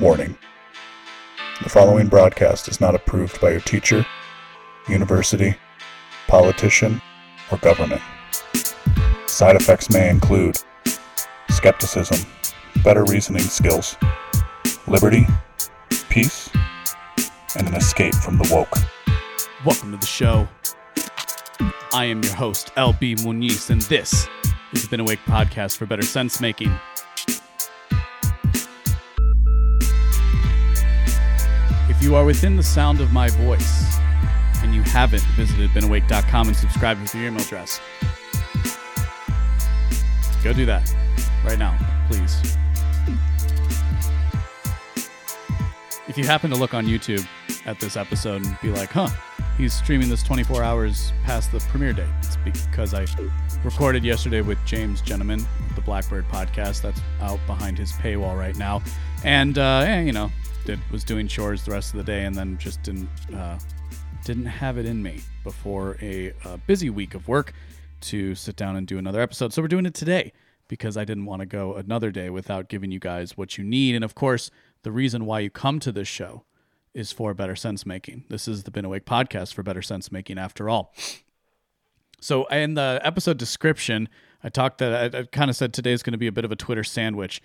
Warning. The following broadcast is not approved by your teacher, university, politician, or government. Side effects may include skepticism, better reasoning skills, liberty, peace, and an escape from the woke. Welcome to the show. I am your host, LB Muniz, and this is the Been Awake podcast for better sense making. You are within the sound of my voice and you haven't visited beenawake.com and subscribed with your email address, go do that right now, please. If you happen to look on YouTube at this episode and be like, huh, he's streaming this 24 hours past the premiere date, it's because I recorded yesterday with James Gentleman, the Blackbird podcast. That's out behind his paywall right now. And, uh, eh, you know, did, was doing chores the rest of the day and then just didn't, uh, didn't have it in me before a, a busy week of work to sit down and do another episode. So we're doing it today because I didn't want to go another day without giving you guys what you need. And of course, the reason why you come to this show is for better sense making. This is the Been Awake podcast for better sense making after all. So in the episode description, I talked that I, I kind of said today is going to be a bit of a Twitter sandwich.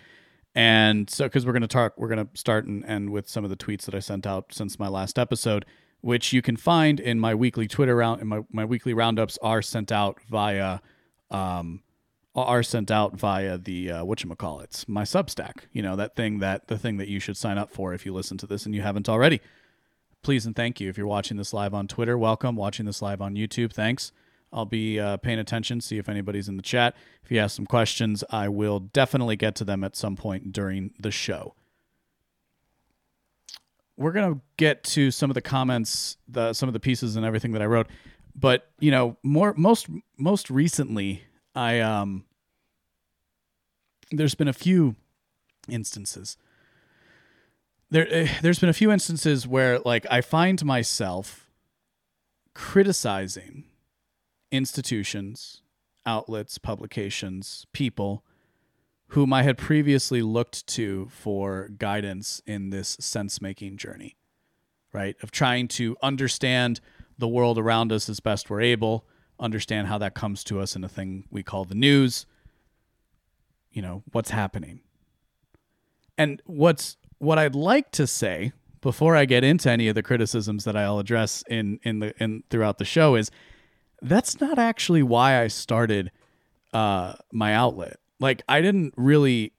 And so, because we're going to talk, we're going to start and end with some of the tweets that I sent out since my last episode, which you can find in my weekly Twitter round. And my, my weekly roundups are sent out via, um, are sent out via the uh, whatchamacallits, my Substack. You know that thing that the thing that you should sign up for if you listen to this and you haven't already. Please and thank you. If you're watching this live on Twitter, welcome. Watching this live on YouTube, thanks. I'll be uh, paying attention, see if anybody's in the chat. If you have some questions, I will definitely get to them at some point during the show. We're gonna get to some of the comments, the some of the pieces and everything that I wrote, but you know, more most most recently, I um, there's been a few instances. There, uh, there's been a few instances where like I find myself criticizing institutions, outlets, publications, people whom I had previously looked to for guidance in this sense making journey, right? Of trying to understand the world around us as best we're able, understand how that comes to us in a thing we call the news, you know, what's happening. And what's what I'd like to say before I get into any of the criticisms that I'll address in in the in throughout the show is that's not actually why I started uh, my outlet. Like I didn't really,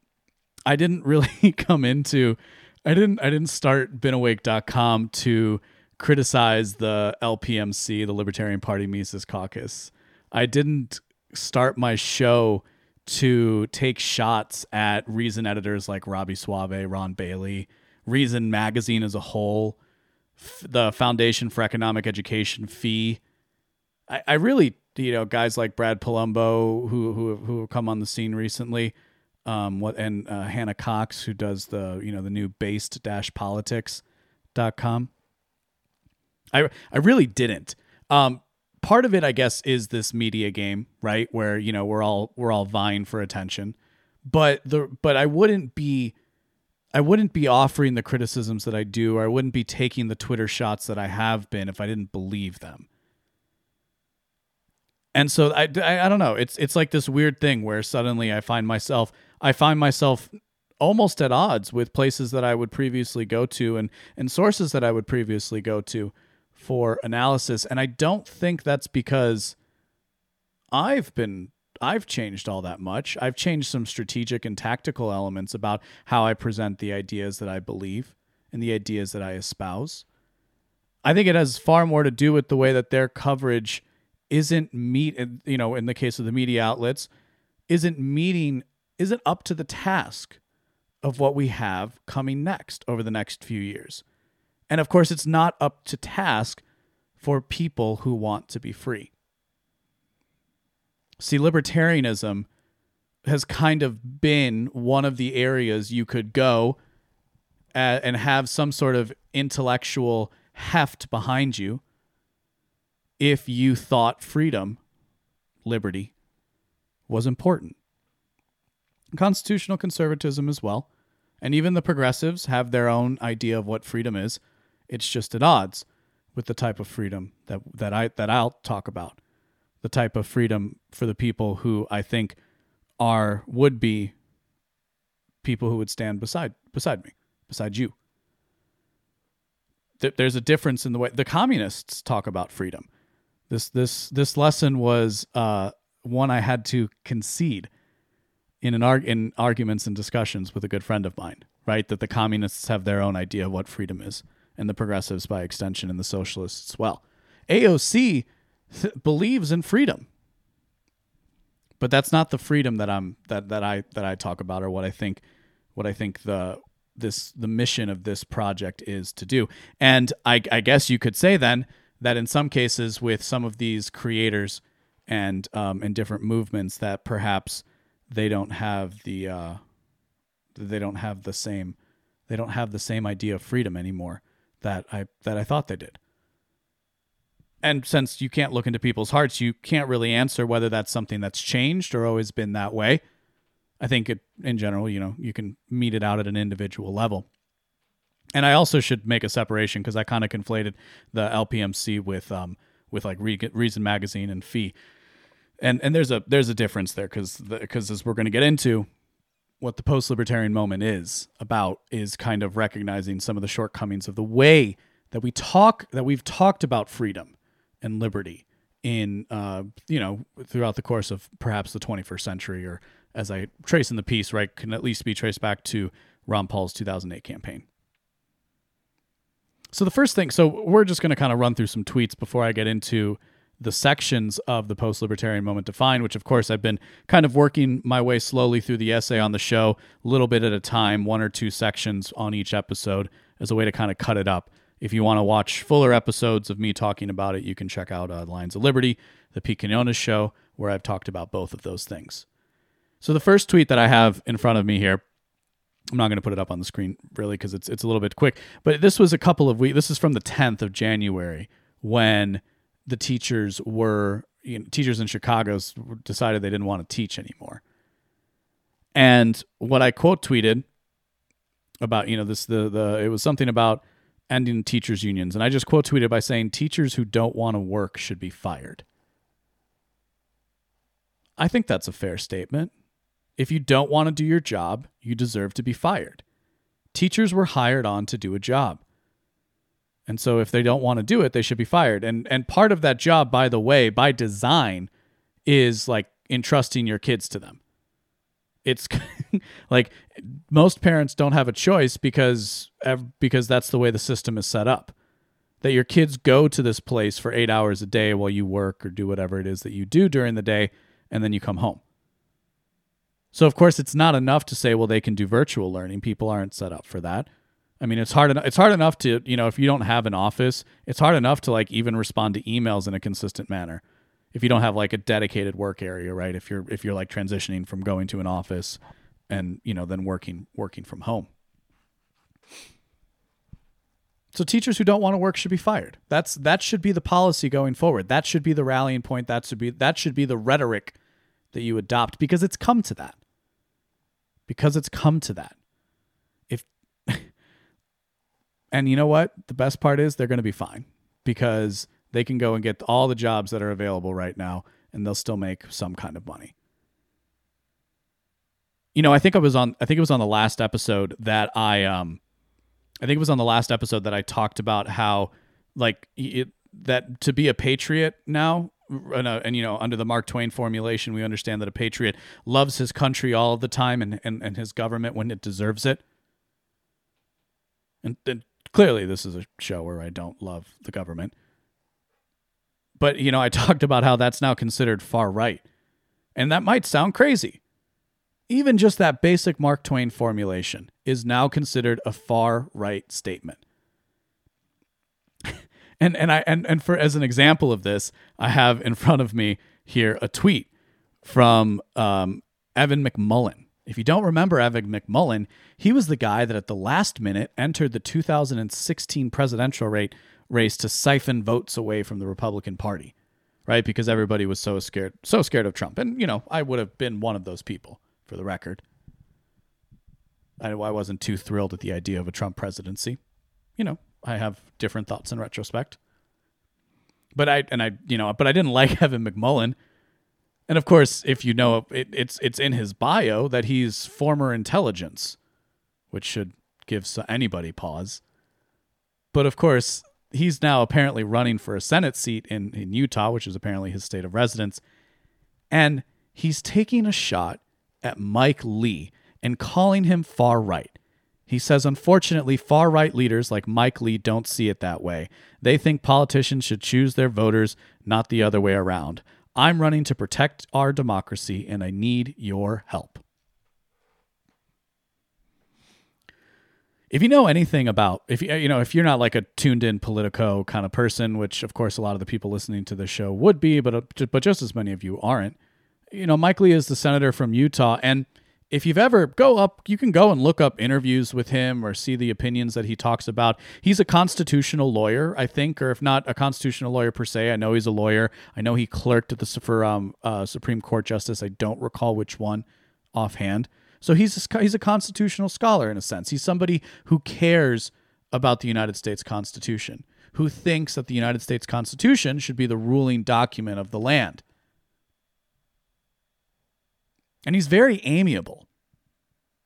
I didn't really come into, I didn't, I didn't start beenawake.com to criticize the LPMC, the Libertarian Party Mises Caucus. I didn't start my show to take shots at Reason editors like Robbie Soave, Ron Bailey, Reason Magazine as a whole, f- the Foundation for Economic Education, FEE. I, I really, you know, guys like Brad Polumbo who who who have come on the scene recently, um, what and uh, Hannah Cox who does the you know the new based dash politics.com. I I really didn't. Um, part of it, I guess, is this media game, right? Where you know we're all we're all vying for attention, but the but I wouldn't be. I wouldn't be offering the criticisms that I do, or I wouldn't be taking the Twitter shots that I have been if I didn't believe them and so I, I, I don't know. It's it's like this weird thing where suddenly i find myself i find myself almost at odds with places that i would previously go to and and sources that i would previously go to for analysis. And i don't think that's because i've been i've changed all that much. I've changed some strategic and tactical elements about how i present the ideas that i believe and the ideas that i espouse. I think it has far more to do with the way that their coverage isn't meet you know in the case of the media outlets isn't meeting isn't up to the task of what we have coming next over the next few years. And of course it's not up to task for people who want to be free. See libertarianism has kind of been one of the areas you could go uh, and have some sort of intellectual heft behind you if you thought freedom, liberty, was important. Constitutional conservatism as well. And even the progressives have their own idea of what freedom is. It's just at odds with the type of freedom that that I that I'll talk about. The type of freedom for the people who I think are would be people who would stand beside beside me, beside you. There's a difference in the way the communists talk about freedom. This this this lesson was uh, one I had to concede in an arg- in arguments and discussions with a good friend of mine. Right, that the communists have their own idea of what freedom is, and the progressives, by extension, and the socialists as well. AOC th- believes in freedom, but that's not the freedom that I'm that that I that I talk about or what I think what I think the this the mission of this project is to do. And I, I guess you could say then that in some cases with some of these creators and um, different movements that perhaps they don't have the uh, they don't have the same they don't have the same idea of freedom anymore that I that I thought they did. And since you can't look into people's hearts, you can't really answer whether that's something that's changed or always been that way. I think it, in general, you know, you can meet it out at an individual level. And I also should make a separation because I kind of conflated the LPMC with um with like Reason Magazine and FEE, and and there's a there's a difference there because because as we're going to get into, what the post libertarian moment is about is kind of recognizing some of the shortcomings of the way that we talk that we've talked about freedom and liberty in uh, you know throughout the course of perhaps the 21st century or as I trace in the piece, right, can at least be traced back to Ron Paul's 2008 campaign. So the first thing, so we're just going to kind of run through some tweets before I get into the sections of the post libertarian moment defined, which of course I've been kind of working my way slowly through the essay on the show, a little bit at a time, one or two sections on each episode as a way to kind of cut it up. If you want to watch fuller episodes of me talking about it, you can check out uh, Lions of Liberty, the Pete Quinones show, where I've talked about both of those things. So the first tweet that I have in front of me here, I'm not going to put it up on the screen really because it's it's a little bit quick, but this was a couple of weeks. This is from the 10th of January when the teachers were you know, teachers in Chicago decided they didn't want to teach anymore. And what I quote tweeted about you know this the the it was something about ending teachers unions and I just quote tweeted by saying teachers who don't want to work should be fired. I think that's a fair statement. If you don't want to do your job, you deserve to be fired. Teachers were hired on to do a job. And so if they don't want to do it, they should be fired. And and part of that job, by the way, by design, is like entrusting your kids to them. It's like most parents don't have a choice because because that's the way the system is set up. That your kids go to this place for 8 hours a day while you work or do whatever it is that you do during the day and then you come home. So of course it's not enough to say well they can do virtual learning. People aren't set up for that. I mean it's hard enough it's hard enough to, you know, if you don't have an office, it's hard enough to like even respond to emails in a consistent manner. If you don't have like a dedicated work area, right? If you're if you're like transitioning from going to an office and, you know, then working working from home. So teachers who don't want to work should be fired. That's that should be the policy going forward. That should be the rallying point. That should be that should be the rhetoric that you adopt because it's come to that because it's come to that. If and you know what? The best part is they're going to be fine because they can go and get all the jobs that are available right now and they'll still make some kind of money. You know, I think I was on I think it was on the last episode that I um I think it was on the last episode that I talked about how like it, that to be a patriot now and, uh, and, you know under the mark twain formulation we understand that a patriot loves his country all the time and, and, and his government when it deserves it. And, and clearly this is a show where i don't love the government. But you know i talked about how that's now considered far right. And that might sound crazy. Even just that basic mark twain formulation is now considered a far right statement and and I and, and for as an example of this, I have in front of me here a tweet from um, Evan McMullin. If you don't remember Evan McMullin, he was the guy that at the last minute entered the 2016 presidential rate race to siphon votes away from the Republican Party, right? Because everybody was so scared, so scared of Trump, and you know, I would have been one of those people, for the record. I, I wasn't too thrilled at the idea of a Trump presidency. You know, I have different thoughts in retrospect. But I and I you know, but I didn't like Evan McMullin. And of course, if you know it, it's it's in his bio that he's former intelligence, which should give anybody pause. But of course, he's now apparently running for a Senate seat in, in Utah, which is apparently his state of residence. And he's taking a shot at Mike Lee and calling him far right. He says, unfortunately, far right leaders like Mike Lee don't see it that way. They think politicians should choose their voters, not the other way around. I'm running to protect our democracy, and I need your help. If you know anything about, if you you know, if you're not like a tuned in Politico kind of person, which of course a lot of the people listening to the show would be, but uh, but just as many of you aren't, you know, Mike Lee is the senator from Utah, and if you've ever go up, you can go and look up interviews with him or see the opinions that he talks about. He's a constitutional lawyer, I think, or if not a constitutional lawyer per se, I know he's a lawyer. I know he clerked at the for um, uh, Supreme Court justice. I don't recall which one offhand. So he's a, he's a constitutional scholar in a sense. He's somebody who cares about the United States Constitution, who thinks that the United States Constitution should be the ruling document of the land. And he's very amiable,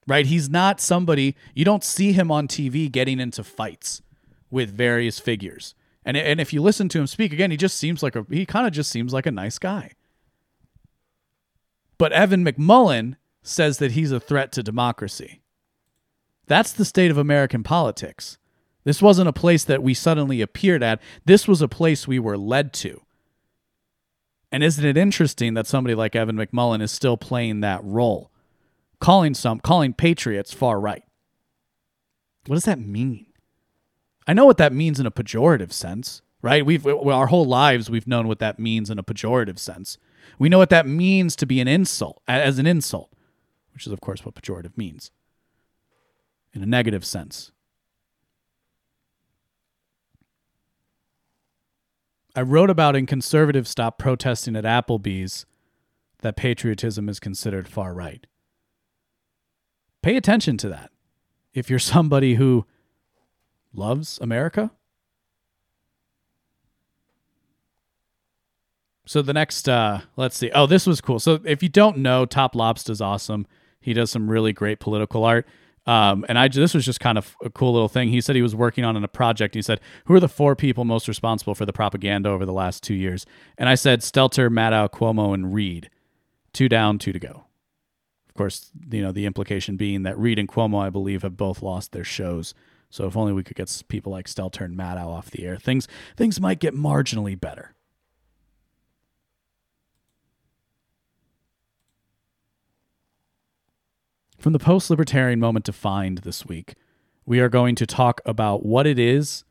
right? He's not somebody, you don't see him on TV getting into fights with various figures. And, and if you listen to him speak again, he just seems like a, he kind of just seems like a nice guy. But Evan McMullin says that he's a threat to democracy. That's the state of American politics. This wasn't a place that we suddenly appeared at. This was a place we were led to. And isn't it interesting that somebody like Evan McMullin is still playing that role, calling some calling patriots far right? What does that mean? I know what that means in a pejorative sense, right? We've our whole lives we've known what that means in a pejorative sense. We know what that means to be an insult as an insult, which is of course what pejorative means in a negative sense. I wrote about in Conservative Stop Protesting at Applebee's that patriotism is considered far right. Pay attention to that. If you're somebody who loves America, So the next, uh, let's see. Oh, this was cool. So if you don't know, Top Lobster's awesome. He does some really great political art. Um, and I this was just kind of a cool little thing. He said he was working on a project. He said, "Who are the four people most responsible for the propaganda over the last two years?" And I said, "Stelter, Maddow, Cuomo, and Reid. Two down, two to go." Of course, you know the implication being that Reid and Cuomo, I believe, have both lost their shows. So if only we could get people like Stelter and Maddow off the air, things things might get marginally better. From the post libertarian moment defined this week, we are going to talk about what it is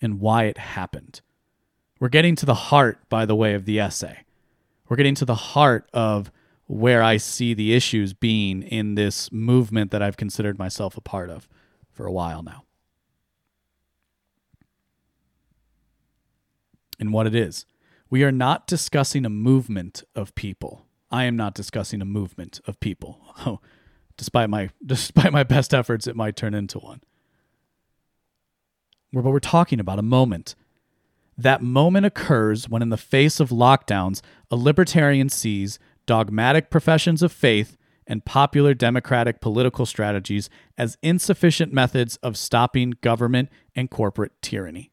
and why it happened. We're getting to the heart, by the way, of the essay. We're getting to the heart of where I see the issues being in this movement that I've considered myself a part of for a while now. And what it is. We are not discussing a movement of people. I am not discussing a movement of people. Oh, despite my despite my best efforts, it might turn into one. But we're talking about a moment. That moment occurs when, in the face of lockdowns, a libertarian sees dogmatic professions of faith and popular democratic political strategies as insufficient methods of stopping government and corporate tyranny.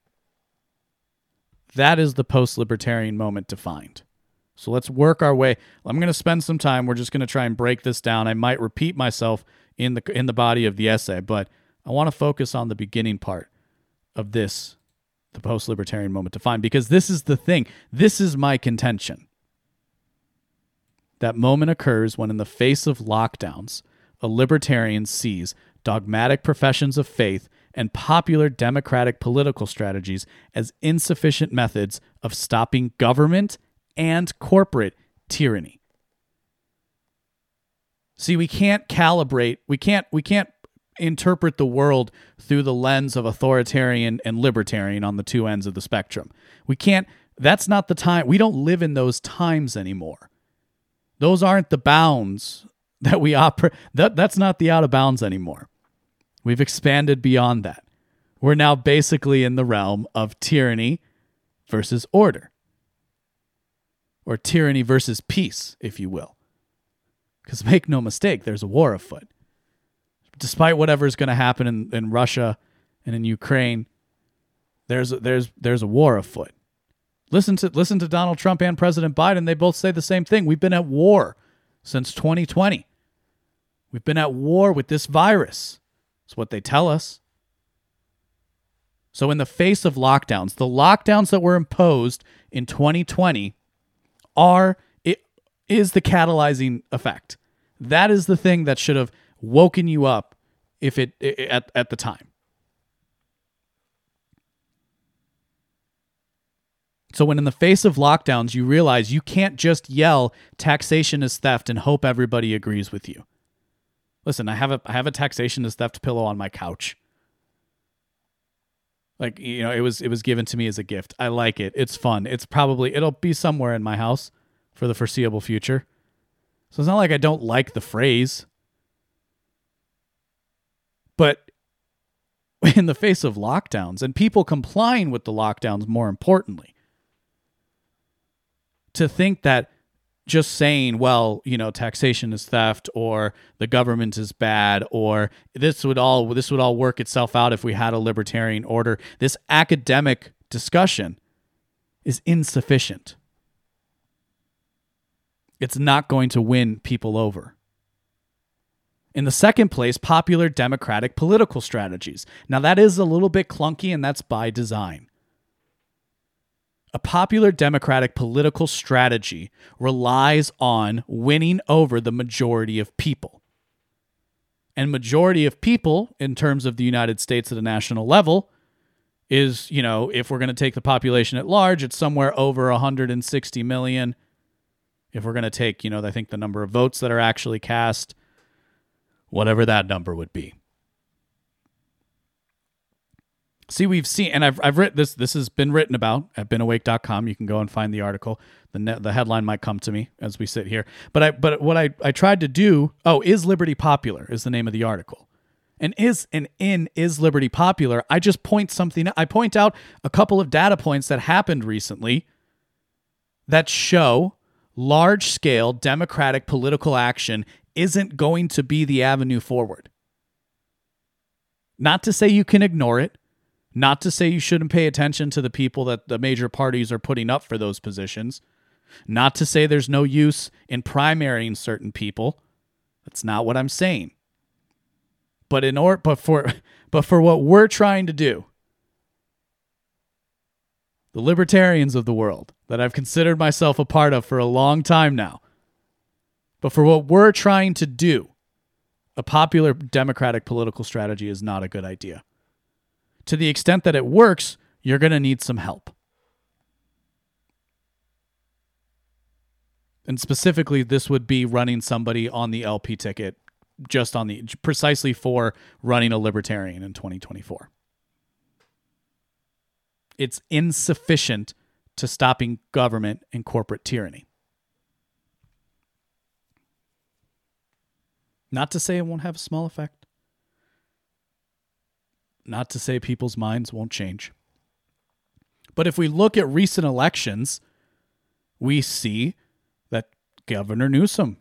That is the post libertarian moment defined. So let's work our way. I'm going to spend some time. We're just going to try and break this down. I might repeat myself in the in the body of the essay, but I want to focus on the beginning part of this the post-libertarian moment to find because this is the thing. This is my contention. That moment occurs when in the face of lockdowns, a libertarian sees dogmatic professions of faith and popular democratic political strategies as insufficient methods of stopping government and corporate tyranny. See, we can't calibrate, we can't we can't interpret the world through the lens of authoritarian and libertarian on the two ends of the spectrum. We can't that's not the time. We don't live in those times anymore. Those aren't the bounds that we operate that that's not the out of bounds anymore. We've expanded beyond that. We're now basically in the realm of tyranny versus order, or tyranny versus peace, if you will. Because make no mistake, there's a war afoot. Despite whatever's going to happen in, in Russia and in Ukraine, there's there's there's a war afoot. Listen to listen to Donald Trump and President Biden. They both say the same thing. We've been at war since 2020. We've been at war with this virus. It's what they tell us. So, in the face of lockdowns, the lockdowns that were imposed in 2020 are it is the catalyzing effect. That is the thing that should have woken you up if it, it at, at the time. So when in the face of lockdowns you realize you can't just yell taxation is theft and hope everybody agrees with you. Listen, I have a I have a taxation is theft pillow on my couch. Like, you know, it was it was given to me as a gift. I like it. It's fun. It's probably it'll be somewhere in my house for the foreseeable future. So it's not like I don't like the phrase. But in the face of lockdowns and people complying with the lockdowns more importantly, to think that just saying, well, you know, taxation is theft or the government is bad or this would all this would all work itself out if we had a libertarian order. This academic discussion is insufficient. It's not going to win people over. In the second place, popular democratic political strategies. Now, that is a little bit clunky, and that's by design. A popular Democratic political strategy relies on winning over the majority of people. And majority of people, in terms of the United States at a national level, is, you know, if we're going to take the population at large, it's somewhere over 160 million. If we're going to take, you know, I think the number of votes that are actually cast, whatever that number would be. See, we've seen, and I've, I've written this. This has been written about at beenawake.com. You can go and find the article. The the headline might come to me as we sit here. But I, but what I, I tried to do. Oh, is liberty popular? Is the name of the article, and is and in is liberty popular? I just point something. I point out a couple of data points that happened recently that show large scale democratic political action isn't going to be the avenue forward. Not to say you can ignore it not to say you shouldn't pay attention to the people that the major parties are putting up for those positions. Not to say there's no use in primarying certain people. That's not what I'm saying. But in or but for but for what we're trying to do, the libertarians of the world that I've considered myself a part of for a long time now. But for what we're trying to do, a popular democratic political strategy is not a good idea to the extent that it works, you're going to need some help. And specifically, this would be running somebody on the LP ticket, just on the precisely for running a libertarian in 2024. It's insufficient to stopping government and corporate tyranny. Not to say it won't have a small effect. Not to say people's minds won't change. But if we look at recent elections, we see that Governor Newsom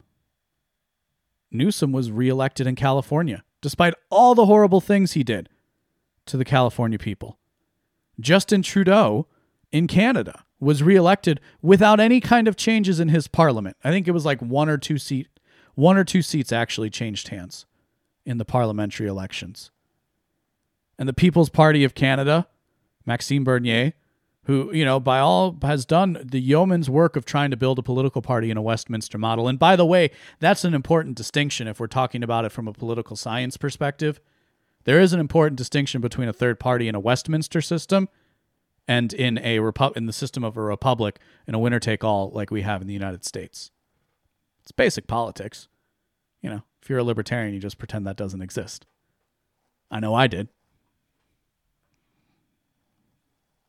Newsom was reelected in California despite all the horrible things he did to the California people. Justin Trudeau in Canada was reelected without any kind of changes in his parliament. I think it was like one or two seat one or two seats actually changed hands in the parliamentary elections and the People's Party of Canada, Maxime Bernier, who, you know, by all has done the yeoman's work of trying to build a political party in a Westminster model. And by the way, that's an important distinction if we're talking about it from a political science perspective. There is an important distinction between a third party in a Westminster system and in a repu- in the system of a republic in a winner take all like we have in the United States. It's basic politics. You know, if you're a libertarian, you just pretend that doesn't exist. I know I did.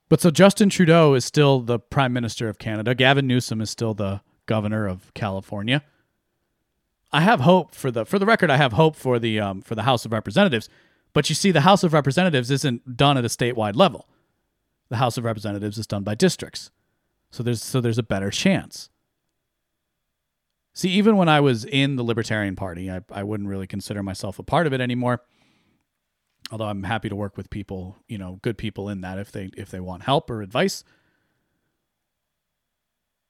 But so Justin Trudeau is still the prime minister of Canada. Gavin Newsom is still the governor of California. I have hope for the for the record. I have hope for the um, for the House of Representatives, But you see, the House of Representatives isn't done at a statewide level. The House of Representatives is done by districts. So there's so there's a better chance. See, even when I was in the Libertarian Party, I, I wouldn't really consider myself a part of it anymore. Although I'm happy to work with people, you know, good people in that if they if they want help or advice.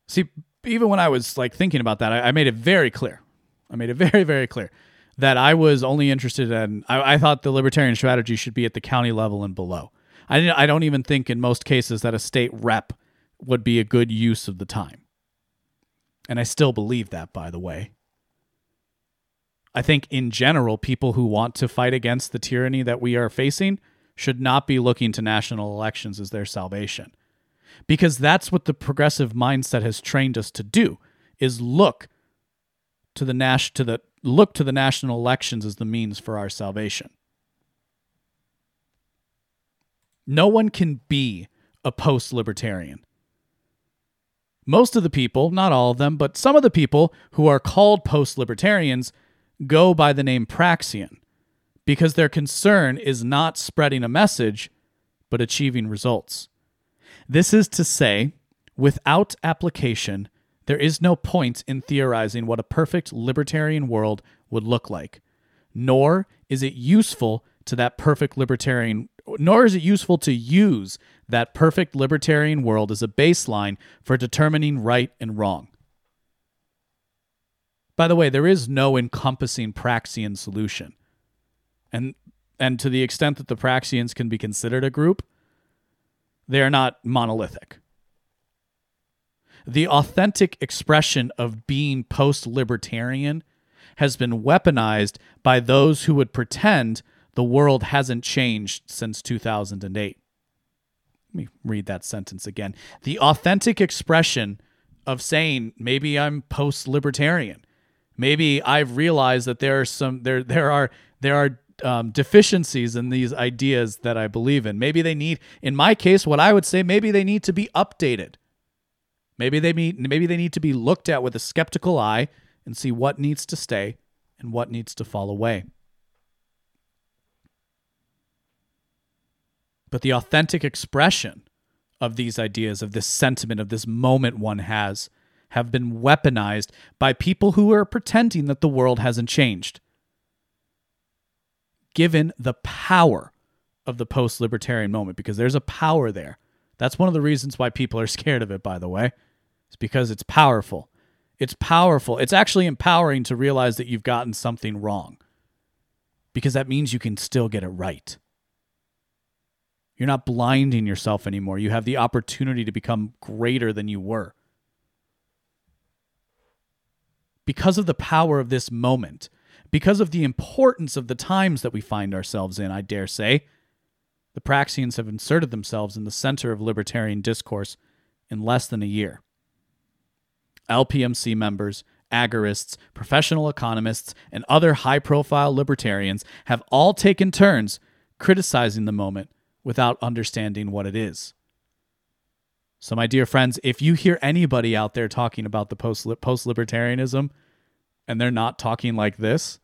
See, even when I was like thinking about that, I, I made it very clear. I made it very, very clear that I was only interested in. I, I, thought the libertarian strategy should be at the county level and below. I didn't. I don't even think in most cases that a state rep would be a good use of the time. And I still believe that, by the way. I think in general, people who want to fight against the tyranny that we are facing should not be looking to national elections as their salvation because that's what the progressive mindset has trained us to do is look to the Nash to the look to the national elections as the means for our salvation. No one can be a post-libertarian. Most of the people, not all of them, but some of the people who are called post-libertarians go by the name Praxian because their concern is not spreading a message but achieving results. This is to say, without application, there is no point in theorizing what a perfect libertarian world would look like, nor is it useful to that perfect libertarian nor is it useful to use that perfect libertarian world as a baseline for determining right and wrong. By the way, there is no encompassing Praxian solution. And and to the extent that the Praxians can be considered a group, they are not monolithic. The authentic expression of being post libertarian has been weaponized by those who would pretend the world hasn't changed since 2008. Let me read that sentence again. The authentic expression of saying maybe I'm post libertarian. Maybe I've realized that there are some there there are there are um, deficiencies in these ideas that I believe in. Maybe they need, in my case, what I would say, maybe they need to be updated. Maybe they need, maybe they need to be looked at with a skeptical eye and see what needs to stay and what needs to fall away. But the authentic expression of these ideas, of this sentiment, of this moment one has, have been weaponized by people who are pretending that the world hasn't changed given the power of the post libertarian moment because there's a power there. That's one of the reasons why people are scared of it, by the way. It's because it's powerful. It's powerful. It's actually empowering to realize that you've gotten something wrong because that means you can still get it right. You're not blinding yourself anymore. You have the opportunity to become greater than you were. Because of the power of this moment, because of the importance of the times that we find ourselves in, I dare say. The Praxians have inserted themselves in the center of libertarian discourse in less than a year. LPMC members, agorists, professional economists, and other high profile libertarians have all taken turns criticizing the moment without understanding what it is. So, my dear friends, if you hear anybody out there talking about the post libertarianism, and they're not talking like this,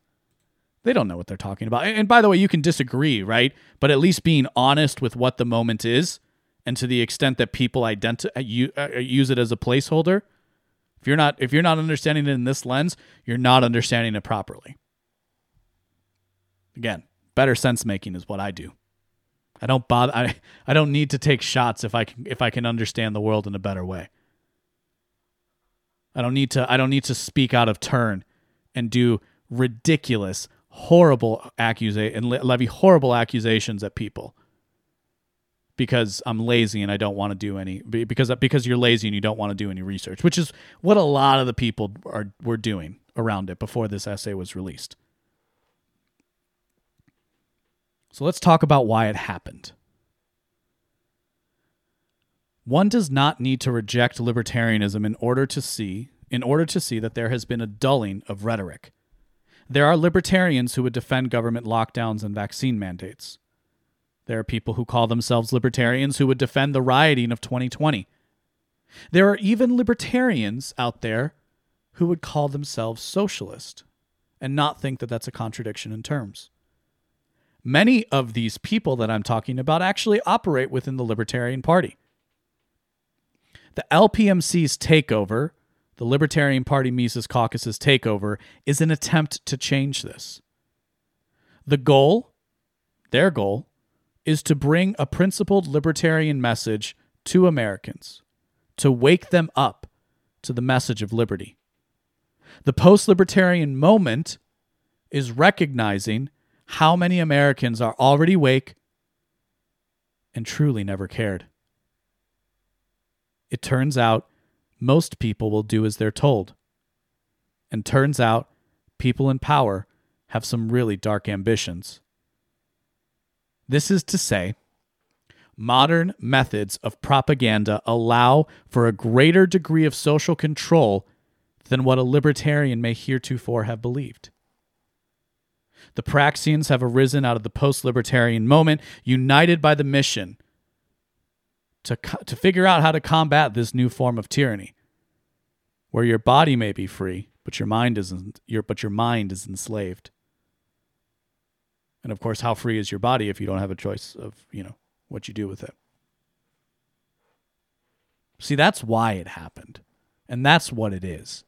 they don't know what they're talking about. And by the way, you can disagree, right? But at least being honest with what the moment is, and to the extent that people identi- uh, uh, use it as a placeholder, if you're not if you're not understanding it in this lens, you're not understanding it properly. Again, better sense making is what I do. I don't bother. I, I don't need to take shots if I can if I can understand the world in a better way. I don't need to I don't need to speak out of turn and do ridiculous, horrible accusation and levy horrible accusations at people because I'm lazy and I don't want to do any because because you're lazy and you don't want to do any research, which is what a lot of the people are were doing around it before this essay was released. So let's talk about why it happened. One does not need to reject libertarianism in order to see in order to see that there has been a dulling of rhetoric. There are libertarians who would defend government lockdowns and vaccine mandates. There are people who call themselves libertarians who would defend the rioting of 2020. There are even libertarians out there who would call themselves socialist and not think that that's a contradiction in terms. Many of these people that I'm talking about actually operate within the Libertarian Party. The LPMC's takeover, the Libertarian Party Mises Caucus's takeover, is an attempt to change this. The goal, their goal, is to bring a principled libertarian message to Americans, to wake them up to the message of liberty. The post libertarian moment is recognizing how many Americans are already awake and truly never cared. It turns out most people will do as they're told. And turns out people in power have some really dark ambitions. This is to say, modern methods of propaganda allow for a greater degree of social control than what a libertarian may heretofore have believed. The Praxians have arisen out of the post libertarian moment, united by the mission to, to figure out how to combat this new form of tyranny, where your body may be free, but your mind isn't your but your mind is enslaved. And of course, how free is your body if you don't have a choice of, you know, what you do with it? See, that's why it happened. And that's what it is.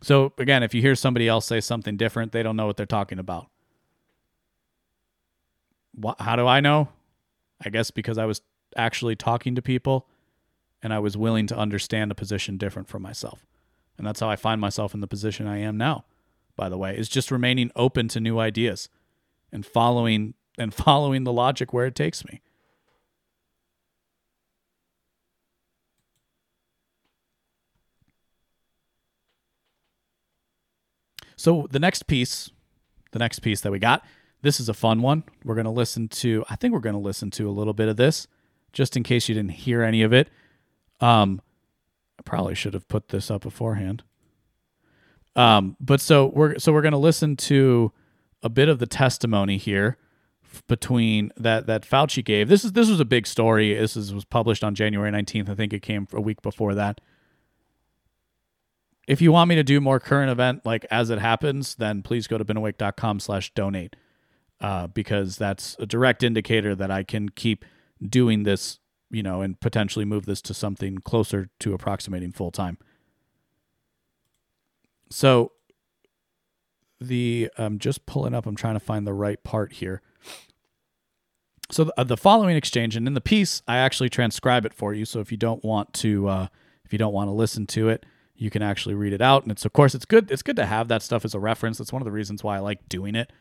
So again, if you hear somebody else say something different, they don't know what they're talking about. How do I know? I guess because I was actually talking to people and I was willing to understand a position different from myself. And that's how I find myself in the position I am now, by the way, is just remaining open to new ideas and following and following the logic where it takes me. So the next piece, the next piece that we got, this is a fun one. We're going to listen to I think we're going to listen to a little bit of this just in case you didn't hear any of it. Um I probably should have put this up beforehand. Um but so we're so we're going to listen to a bit of the testimony here between that that Fauci gave. This is this was a big story. This is, was published on January 19th. I think it came a week before that. If you want me to do more current event like as it happens, then please go to beenawake.com slash donate. Uh, because that's a direct indicator that I can keep doing this, you know, and potentially move this to something closer to approximating full time. So the I'm just pulling up. I'm trying to find the right part here. So the, uh, the following exchange, and in the piece, I actually transcribe it for you. So if you don't want to, uh, if you don't want to listen to it, you can actually read it out. And it's of course it's good. It's good to have that stuff as a reference. That's one of the reasons why I like doing it,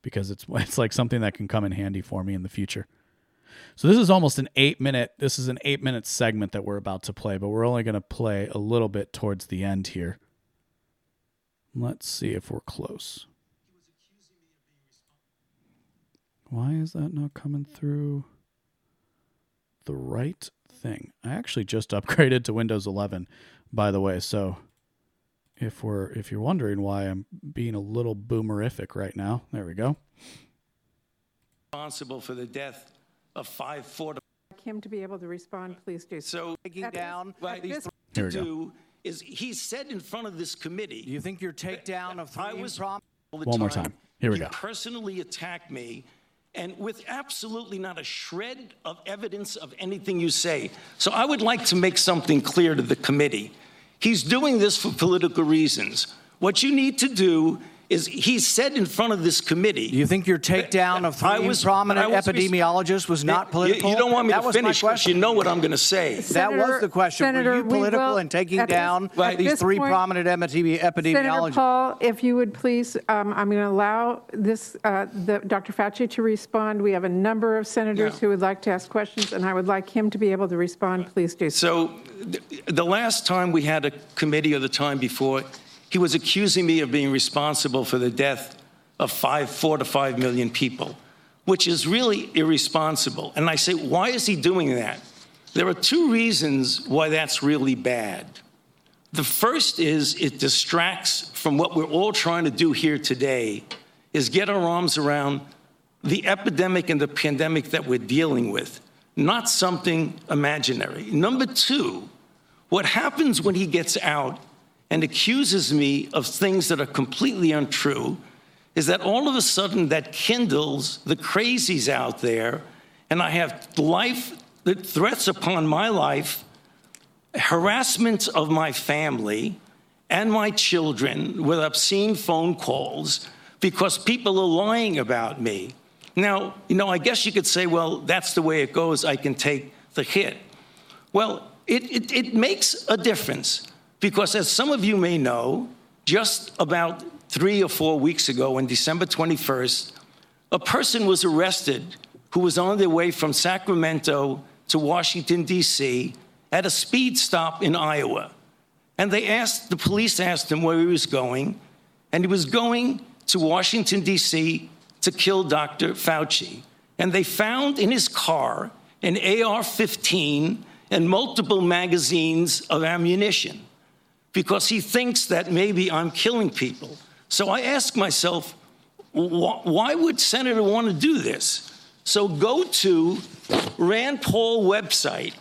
because it's it's like something that can come in handy for me in the future. So this is almost an eight minute. This is an eight minute segment that we're about to play, but we're only going to play a little bit towards the end here. Let's see if we're close. Why is that not coming through the right thing? I actually just upgraded to Windows 11, by the way. So if we're if you're wondering why I'm being a little boomerific right now, there we go. Responsible for the death of five four. Him to be able to respond, please do. So taking down by these Here we go. two is he said in front of this committee. Do you think your takedown of I was prom- all the One more time. Here we he go. Personally attacked me, and with absolutely not a shred of evidence of anything you say. So I would like to make something clear to the committee. He's doing this for political reasons. What you need to do is he said in front of this committee. Do you think your takedown of three was- prominent I was epidemiologists was not political? You, don't want me that to finish because you know what I'm going to say. That was the question. Senator, Were you political will- in taking at this- down at these three point- prominent epidemi- Senator epidemiologists? Paul, if you would please, um, I'm going to allow this, uh, the, Dr. Fauci to respond. We have a number of senators Yeah. who would like to ask questions, and I would like him to be able to respond. Please do so. So th- the last time we had a committee or the time before, he was accusing me of being responsible for the death of five, four to five million people, which is really irresponsible. And I say, why is he doing that? There are two reasons why that's really bad. The first is it distracts from what we're all trying to do here today, is get our arms around the epidemic and the pandemic that we're dealing with, not something imaginary. Number two, what happens when he gets out and accuses me of things that are completely untrue is that all of a sudden that kindles the crazies out there, and I have life threats upon my life, harassment of my family and my children with obscene phone calls because people are lying about me. Now, you know, I guess you could say, well, that's the way it goes. I can take the hit. Well, it, it, it makes a difference because, as some of you may know, just about three or four weeks ago, on December 21st, a person was arrested who was on their way from Sacramento to Washington, D.C., at a speed stop in Iowa. And they asked, the police asked him where he was going, and he was going to Washington, D.C. to kill Dr. Fauci. And they found in his car an AR 15 and multiple magazines of ammunition because he thinks that maybe I'm killing people. So I ask myself, why would Senator want to do this? So go to Rand Paul website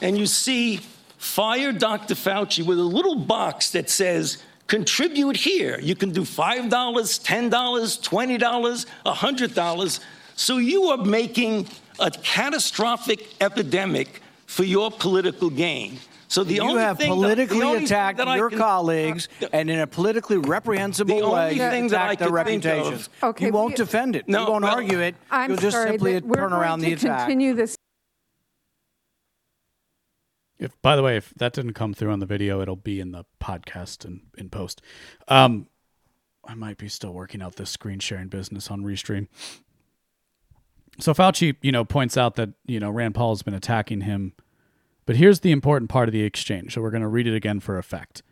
and you see fire Dr. Fauci with a little box that says contribute here. You can do $5, $10, $20, $100. So you are making a catastrophic epidemic for your political gain. So the you only have thing politically that, the only attacked that your can- colleagues uh, and in a politically reprehensible The way only you thing that I attack their could think of- reputations. Okay, you won't we- defend it. No, you won't well, argue it. I'm You'll just sorry, simply that we're turn around going the attack. Continue this If by the way, if that didn't come through on the video, it'll be in the podcast and in post. Um, I might be still working out this screen sharing business on Restream. So Fauci, you know, points out that you know Rand Paul has been attacking him, but here's the important part of the exchange. So we're going to read it again for effect.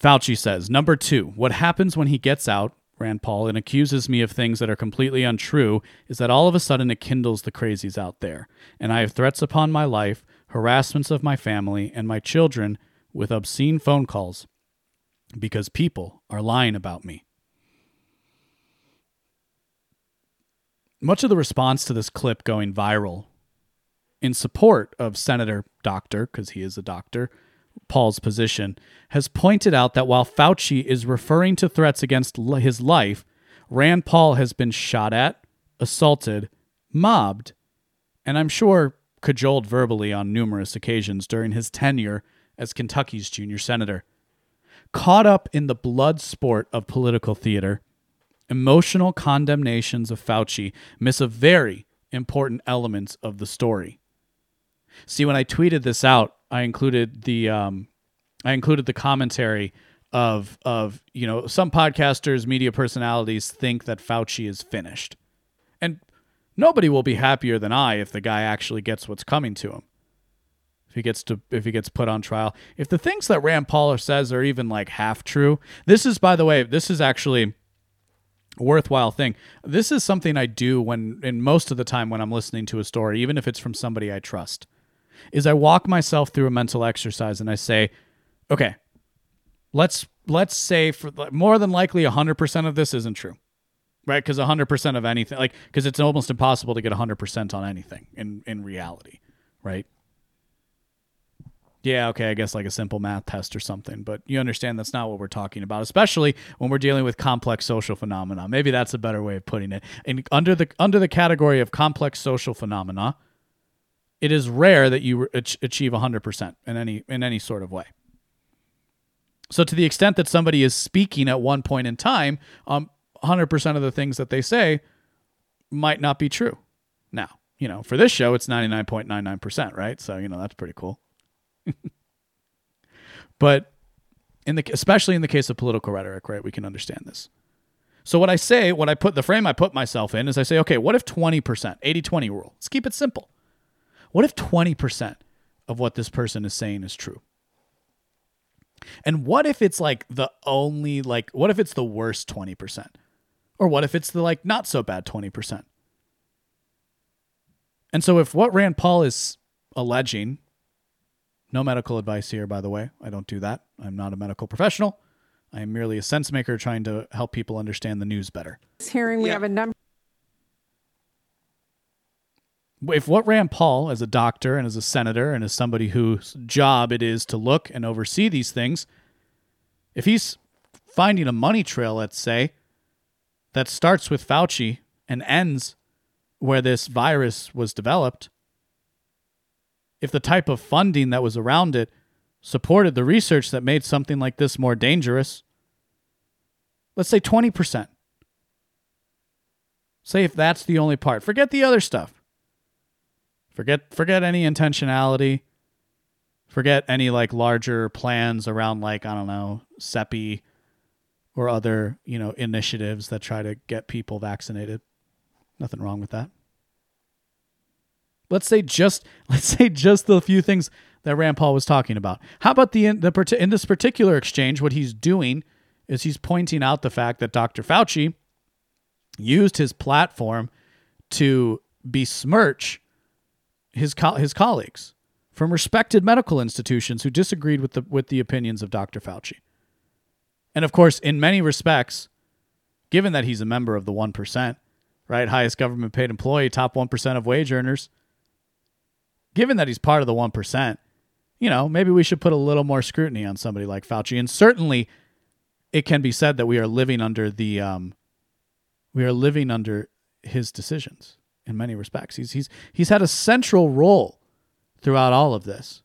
Fauci says, number two, what happens when he gets out, Rand Paul, and accuses me of things that are completely untrue is that all of a sudden it kindles the crazies out there. And I have threats upon my life, harassments of my family and my children with obscene phone calls because people are lying about me. Much of the response to this clip going viral in support of Senator Doctor, because he is a doctor, Paul's position, has pointed out that while Fauci is referring to threats against his life, Rand Paul has been shot at, assaulted, mobbed, and I'm sure cajoled verbally on numerous occasions during his tenure as Kentucky's junior senator. Caught up in the blood sport of political theater, emotional condemnations of Fauci miss a very important element of the story. See, when I tweeted this out, I included the um, I included the commentary of of you know some podcasters, media personalities think that Fauci is finished, and nobody will be happier than I if the guy actually gets what's coming to him. If he gets to if he gets put on trial, if the things that Rand Paul says are even like half true, this is by the way, this is actually worthwhile thing. This is something I do when in most of the time when I'm listening to a story, even if it's from somebody I trust is I walk myself through a mental exercise and I say, okay, let's let's say for more than likely 100% of this isn't true. Right? Cuz 100% of anything like cuz it's almost impossible to get 100% on anything in in reality, right? Yeah, okay, I guess like a simple math test or something, but you understand that's not what we're talking about, especially when we're dealing with complex social phenomena. Maybe that's a better way of putting it. And under the under the category of complex social phenomena, it is rare that you achieve 100% in any in any sort of way. So to the extent that somebody is speaking at one point in time, um 100% of the things that they say might not be true. Now, you know, for this show it's 99.99%, right? So, you know, that's pretty cool. but in the especially in the case of political rhetoric, right? We can understand this. So what I say, what I put the frame I put myself in is I say, okay, what if 20%, 80-20 rule. Let's keep it simple. What if 20% of what this person is saying is true? And what if it's like the only like what if it's the worst 20%? Or what if it's the like not so bad 20%? And so if what Rand Paul is alleging no medical advice here by the way. I don't do that. I'm not a medical professional. I am merely a sense maker trying to help people understand the news better. hearing, we Yeah. have a number if what Rand Paul, as a doctor and as a senator and as somebody whose job it is to look and oversee these things, if he's finding a money trail, let's say, that starts with Fauci and ends where this virus was developed, if the type of funding that was around it supported the research that made something like this more dangerous, let's say 20%. Say if that's the only part. Forget the other stuff. Forget forget any intentionality. Forget any like larger plans around like I don't know, CEPI or other, you know, initiatives that try to get people vaccinated. Nothing wrong with that. Let's say just let's say just the few things that Rand Paul was talking about. How about the in, the in this particular exchange? What he's doing is he's pointing out the fact that Dr. Fauci used his platform to besmirch his co- his colleagues from respected medical institutions who disagreed with the with the opinions of Dr. Fauci. And of course, in many respects, given that he's a member of the 1%, right, highest government paid employee, top 1% of wage earners, given that he's part of the 1%, you know, maybe we should put a little more scrutiny on somebody like Fauci. And certainly it can be said that we are living under the um, we are living under his decisions in many respects. He's he's he's had a central role throughout all of this.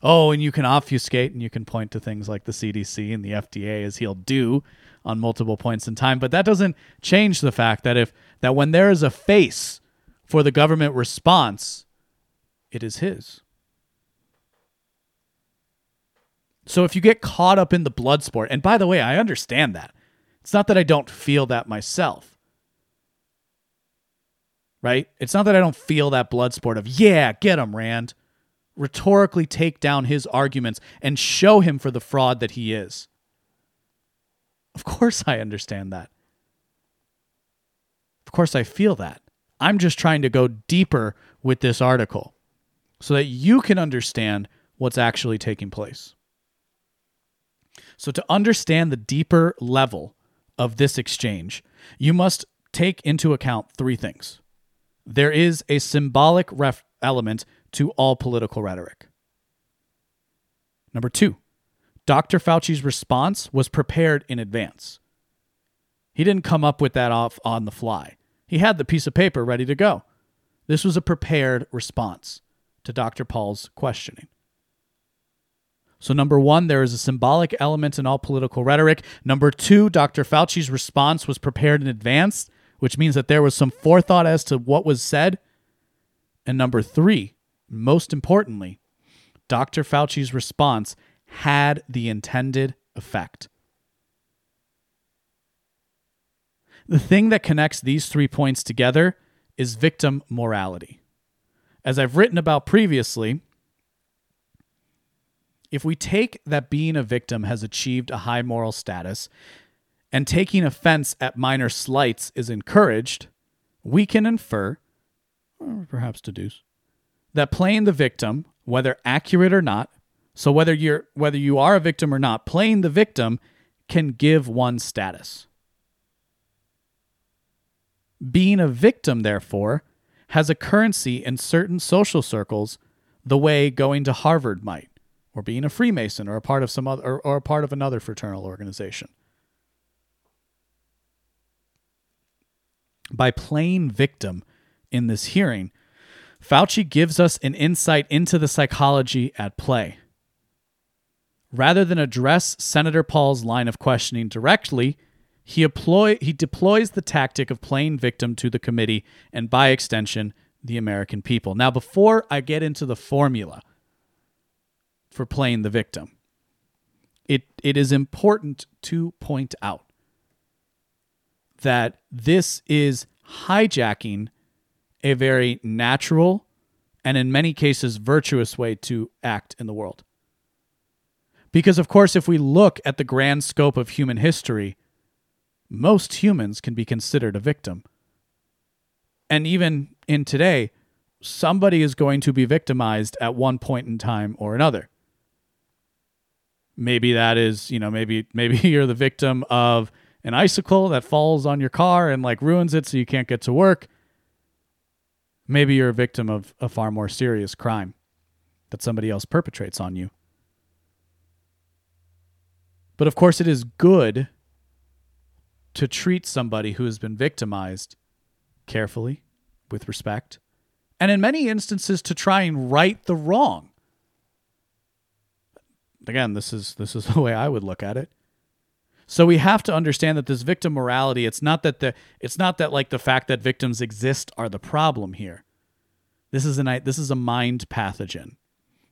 Oh, and you can obfuscate and you can point to things like the CDC and the FDA as he'll do on multiple points in time, but that doesn't change the fact that if that when there is a face for the government response, it is his. So if you get caught up in the blood sport, and by the way, I understand that. It's not that I don't feel that myself. Right? It's not that I don't feel that blood sport of, yeah, get him, Rand. Rhetorically take down his arguments and show him for the fraud that he is. Of course, I understand that. Of course, I feel that. I'm just trying to go deeper with this article so that you can understand what's actually taking place. So, to understand the deeper level of this exchange, you must take into account three things. There is a symbolic ref- element to all political rhetoric. Number two, Dr. Fauci's response was prepared in advance. He didn't come up with that off on the fly. He had the piece of paper ready to go. This was a prepared response to Dr. Paul's questioning. So, number one, there is a symbolic element in all political rhetoric. Number two, Dr. Fauci's response was prepared in advance, which means that there was some forethought as to what was said. And number three, most importantly, Dr. Fauci's response had the intended effect. The thing that connects these three points together is victim morality. As I've written about previously, if we take that being a victim has achieved a high moral status and taking offense at minor slights is encouraged, we can infer, or perhaps deduce, that playing the victim, whether accurate or not, so whether you're whether you are a victim or not, playing the victim can give one status. Being a victim, therefore, has a currency in certain social circles the way going to Harvard might or being a Freemason or a part of some other or, or a part of another fraternal organization. By playing victim in this hearing, Fauci gives us an insight into the psychology at play. Rather than address Senator Paul's line of questioning directly, he, employ, he deploys the tactic of playing victim to the committee and, by extension, the American people. Now, before I get into the formula for playing the victim. It it is important to point out that this is hijacking a very natural and in many cases virtuous way to act in the world. Because of course if we look at the grand scope of human history, most humans can be considered a victim. And even in today, somebody is going to be victimized at one point in time or another maybe that is you know maybe maybe you're the victim of an icicle that falls on your car and like ruins it so you can't get to work maybe you're a victim of a far more serious crime that somebody else perpetrates on you but of course it is good to treat somebody who has been victimized carefully, with respect, and in many instances to try and right the wrong. Again, this is this is the way I would look at it. So we have to understand that this victim morality, it's not that the it's not that like the fact that victims exist are the problem here. This is an this is a mind pathogen.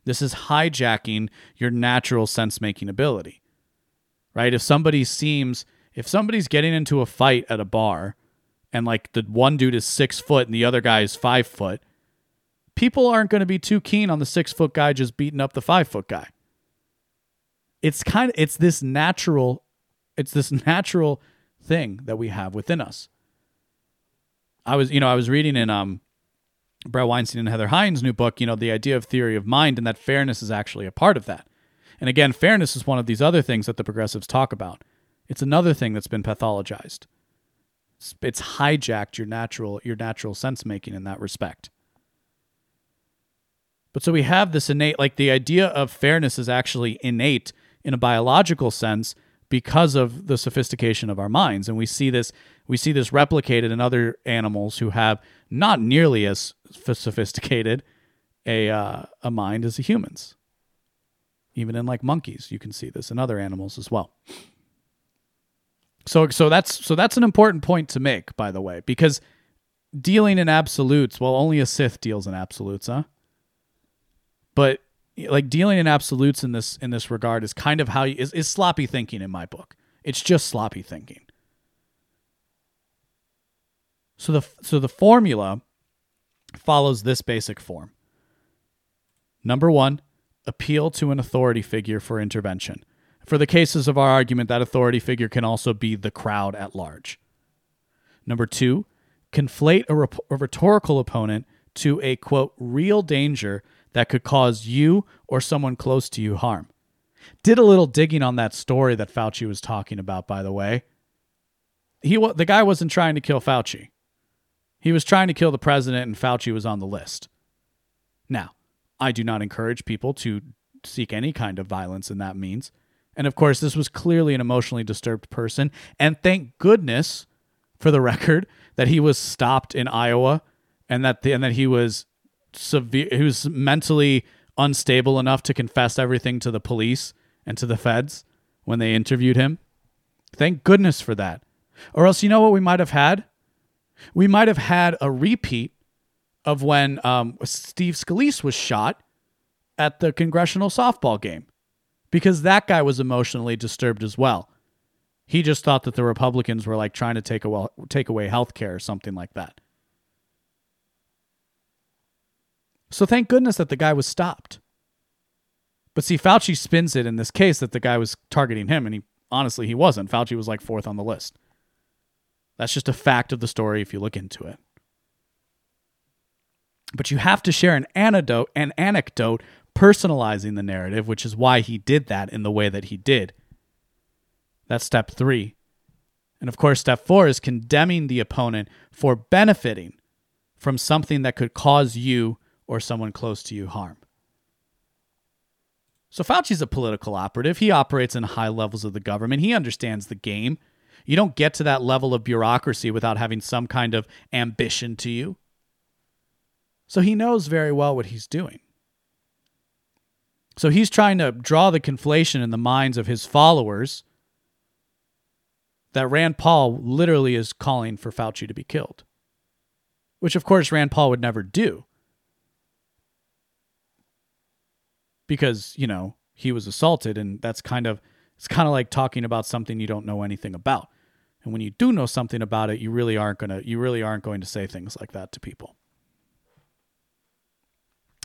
This is hijacking your natural sense making ability. Right? If somebody seems if somebody's getting into a fight at a bar and like the one dude is six foot and the other guy is five foot, people aren't going to be too keen on the six foot guy just beating up the five foot guy. It's kind of it's this natural it's this natural thing that we have within us. I was, you know, I was reading in um Bret Weinstein and Heather Heying's new book, you know, the idea of theory of mind and that fairness is actually a part of that. And again, fairness is one of these other things that the progressives talk about. It's another thing that's been pathologized. It's, it's hijacked your natural your natural sense making in that respect. But so we have this innate like the idea of fairness is actually innate in a biological sense because of the sophistication of our minds. And we see this we see this replicated in other animals who have not nearly as sophisticated a uh, a mind as humans. Even in like monkeys you can see this in other animals as well. So so that's so that's an important point to make by the way because dealing in absolutes well only a sith deals in absolutes huh? But like dealing in absolutes in this in this regard is kind of how you, is, is sloppy thinking in my book. It's just sloppy thinking. So the so the formula follows this basic form. Number 1, appeal to an authority figure for intervention. For the cases of our argument, that authority figure can also be the crowd at large. Number 2, conflate a, rep- a rhetorical opponent to a quote real danger that could cause you or someone close to you harm. Did a little digging on that story that Fauci was talking about, by the way. He the guy wasn't trying to kill Fauci. He was trying to kill the president, and Fauci was on the list. Now, I do not encourage people to seek any kind of violence in that means. And of course, this was clearly an emotionally disturbed person. And thank goodness, for the record, that he was stopped in Iowa and that the, and that he was severe who's mentally unstable enough to confess everything to the police and to the feds when they interviewed him. Thank goodness for that. Or else, you know what we might have had? We might have had a repeat of when um, Steve Scalise was shot at the congressional softball game because that guy was emotionally disturbed as well. He just thought that the Republicans were like trying to take away, take away health care or something like that. So thank goodness that the guy was stopped. But see, Fauci spins it in this case that the guy was targeting him, and he honestly he wasn't. Fauci was like fourth on the list. That's just a fact of the story if you look into it. But you have to share an anecdote, an anecdote personalizing the narrative, which is why he did that in the way that he did. That's step three. And of course, step four is condemning the opponent for benefiting from something that could cause you or someone close to you harm. So Fauci's a political operative. He operates in high levels of the government. He understands the game. You don't get to that level of bureaucracy without having some kind of ambition to you. So he knows very well what he's doing. So he's trying to draw the conflation in the minds of his followers that Rand Paul literally is calling for Fauci to be killed, which of course Rand Paul would never do. Because you know he was assaulted and that's kind of it's kind of like talking about something you don't know anything about. And when you do know something about it you really aren't going to you really aren't going to say things like that to people.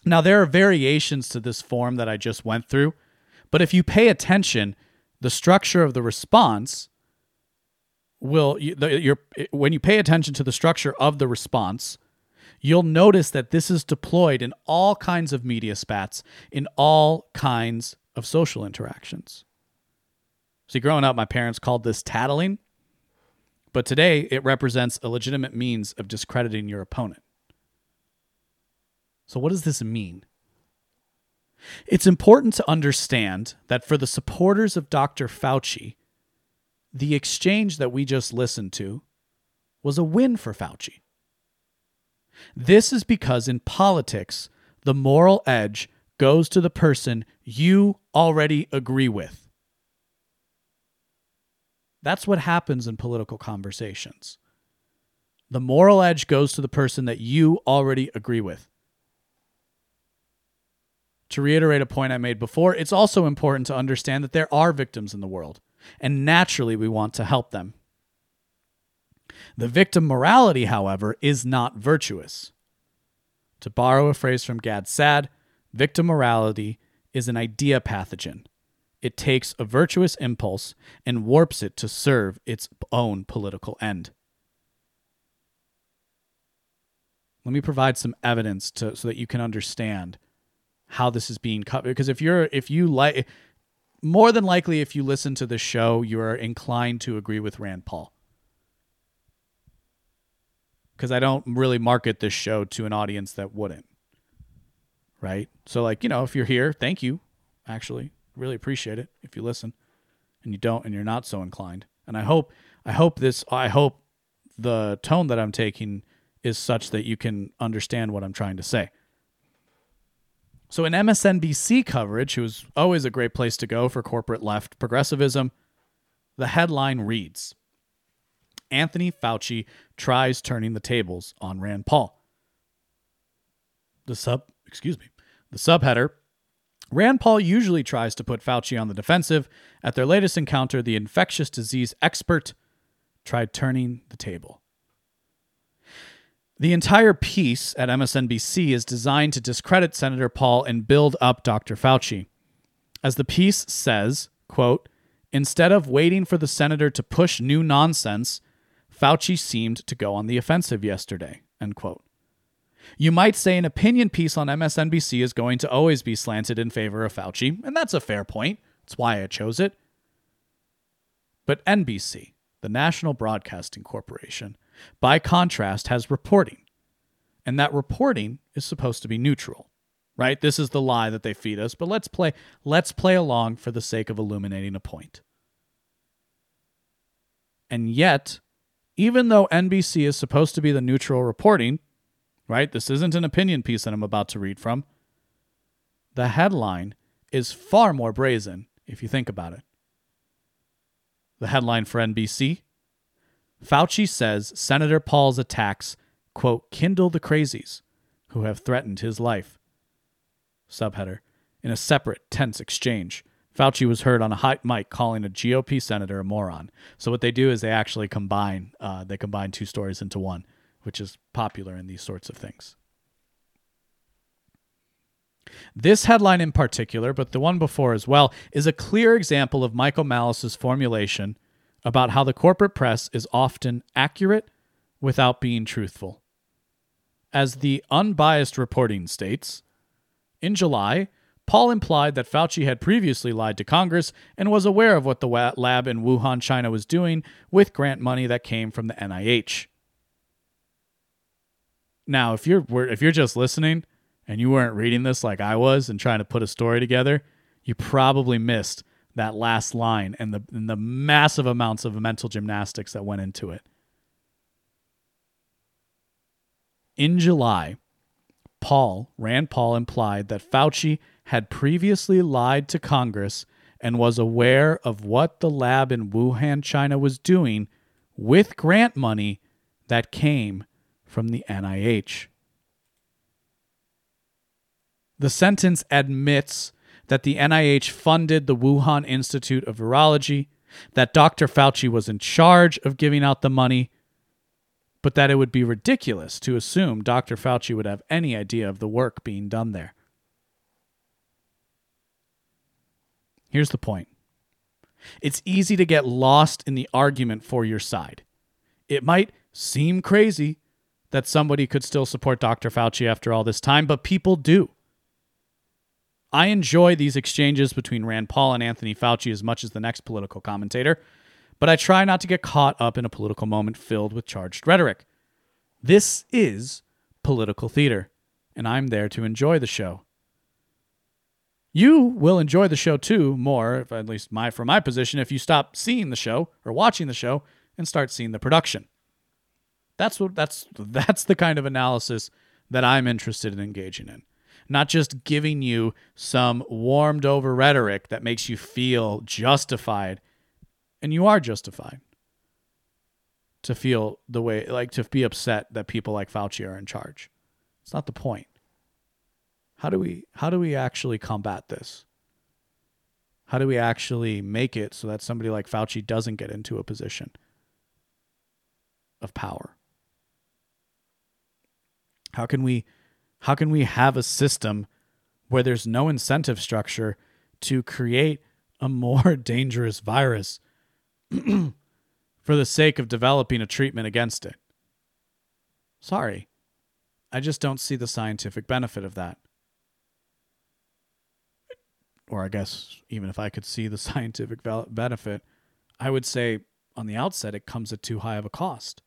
Now there are variations to this form that i just went through but if you pay attention the structure of the response will you, the, your, when you pay attention to the structure of the response you'll notice that this is deployed in all kinds of media spats, in all kinds of social interactions. See, growing up, my parents called this tattling, but today it represents a legitimate means of discrediting your opponent. So, what does this mean? It's important to understand that for the supporters of Dr. Fauci, the exchange that we just listened to was a win for Fauci. This is because in politics, the moral edge goes to the person you already agree with. That's what happens in political conversations. The moral edge goes to the person that you already agree with. To reiterate a point I made before, it's also important to understand that there are victims in the world, and naturally we want to help them. The victim morality, however, is not virtuous. To borrow a phrase from Gad Saad, victim morality is an idea pathogen. It takes a virtuous impulse and warps it to serve its own political end. Let me provide some evidence to, so that you can understand how this is being cut. Because if you're, if you like, more than likely, if you listen to the show, you are inclined to agree with Rand Paul. Because I don't really market this show to an audience that wouldn't. Right? So, like, you know, if you're here, thank you. Actually, really appreciate it if you listen and you don't and you're not so inclined. And I hope, I hope this, I hope the tone that I'm taking is such that you can understand what I'm trying to say. So, in MSNBC coverage, who is always a great place to go for corporate left progressivism, the headline reads Anthony Fauci tries turning the tables on Rand Paul. The sub, excuse me, the subheader Rand Paul usually tries to put Fauci on the defensive. At their latest encounter, the infectious disease expert tried turning the table. The entire piece at MSNBC is designed to discredit Senator Paul and build up Dr. Fauci. As the piece says, quote, instead of waiting for the senator to push new nonsense, Fauci seemed to go on the offensive yesterday, end quote. You might say an opinion piece on MSNBC is going to always be slanted in favor of Fauci, and that's a fair point. That's why I chose it. But NBC, the National Broadcasting Corporation, by contrast, has reporting. And that reporting is supposed to be neutral. Right? This is the lie that they feed us, but let's play let's play along for the sake of illuminating a point. And yet, even though NBC is supposed to be the neutral reporting, right? This isn't an opinion piece that I'm about to read from. The headline is far more brazen if you think about it. The headline for NBC Fauci says Senator Paul's attacks, quote, kindle the crazies who have threatened his life. Subheader In a separate, tense exchange, Fauci was heard on a hot mic calling a GOP senator a moron. So what they do is they actually combine uh, they combine two stories into one, which is popular in these sorts of things. This headline in particular, but the one before as well, is a clear example of Michael Malice's formulation about how the corporate press is often accurate without being truthful. As the unbiased reporting states, in July, Paul implied that Fauci had previously lied to Congress and was aware of what the lab in Wuhan, China was doing with grant money that came from the NIH. Now, if you're if you're just listening and you weren't reading this like I was and trying to put a story together, you probably missed that last line and the and the massive amounts of mental gymnastics that went into it. In July, Paul, Rand Paul implied that Fauci had previously lied to Congress and was aware of what the lab in Wuhan, China was doing with grant money that came from the NIH. The sentence admits that the NIH funded the Wuhan Institute of Virology, that Dr. Fauci was in charge of giving out the money, but that it would be ridiculous to assume Dr. Fauci would have any idea of the work being done there. Here's the point it's easy to get lost in the argument for your side. It might seem crazy that somebody could still support Dr. Fauci after all this time, but people do. I enjoy these exchanges between Rand Paul and Anthony Fauci as much as the next political commentator, but I try not to get caught up in a political moment filled with charged rhetoric. This is political theater, and I'm there to enjoy the show. You will enjoy the show too more, at least my from my position, if you stop seeing the show or watching the show and start seeing the production. That's what that's that's the kind of analysis that I'm interested in engaging in. Not just giving you some warmed over rhetoric that makes you feel justified, and you are justified to feel the way, like to be upset that people like Fauci are in charge. It's not the point. How do we how do we actually combat this? How do we actually make it so that somebody like Fauci doesn't get into a position of power? How can we how can we have a system where there's no incentive structure to create a more dangerous virus for the sake of developing a treatment against it? Sorry. I just don't see the scientific benefit of that. Or I guess even if I could see the scientific benefit, I would say on the outset it comes at too high of a cost.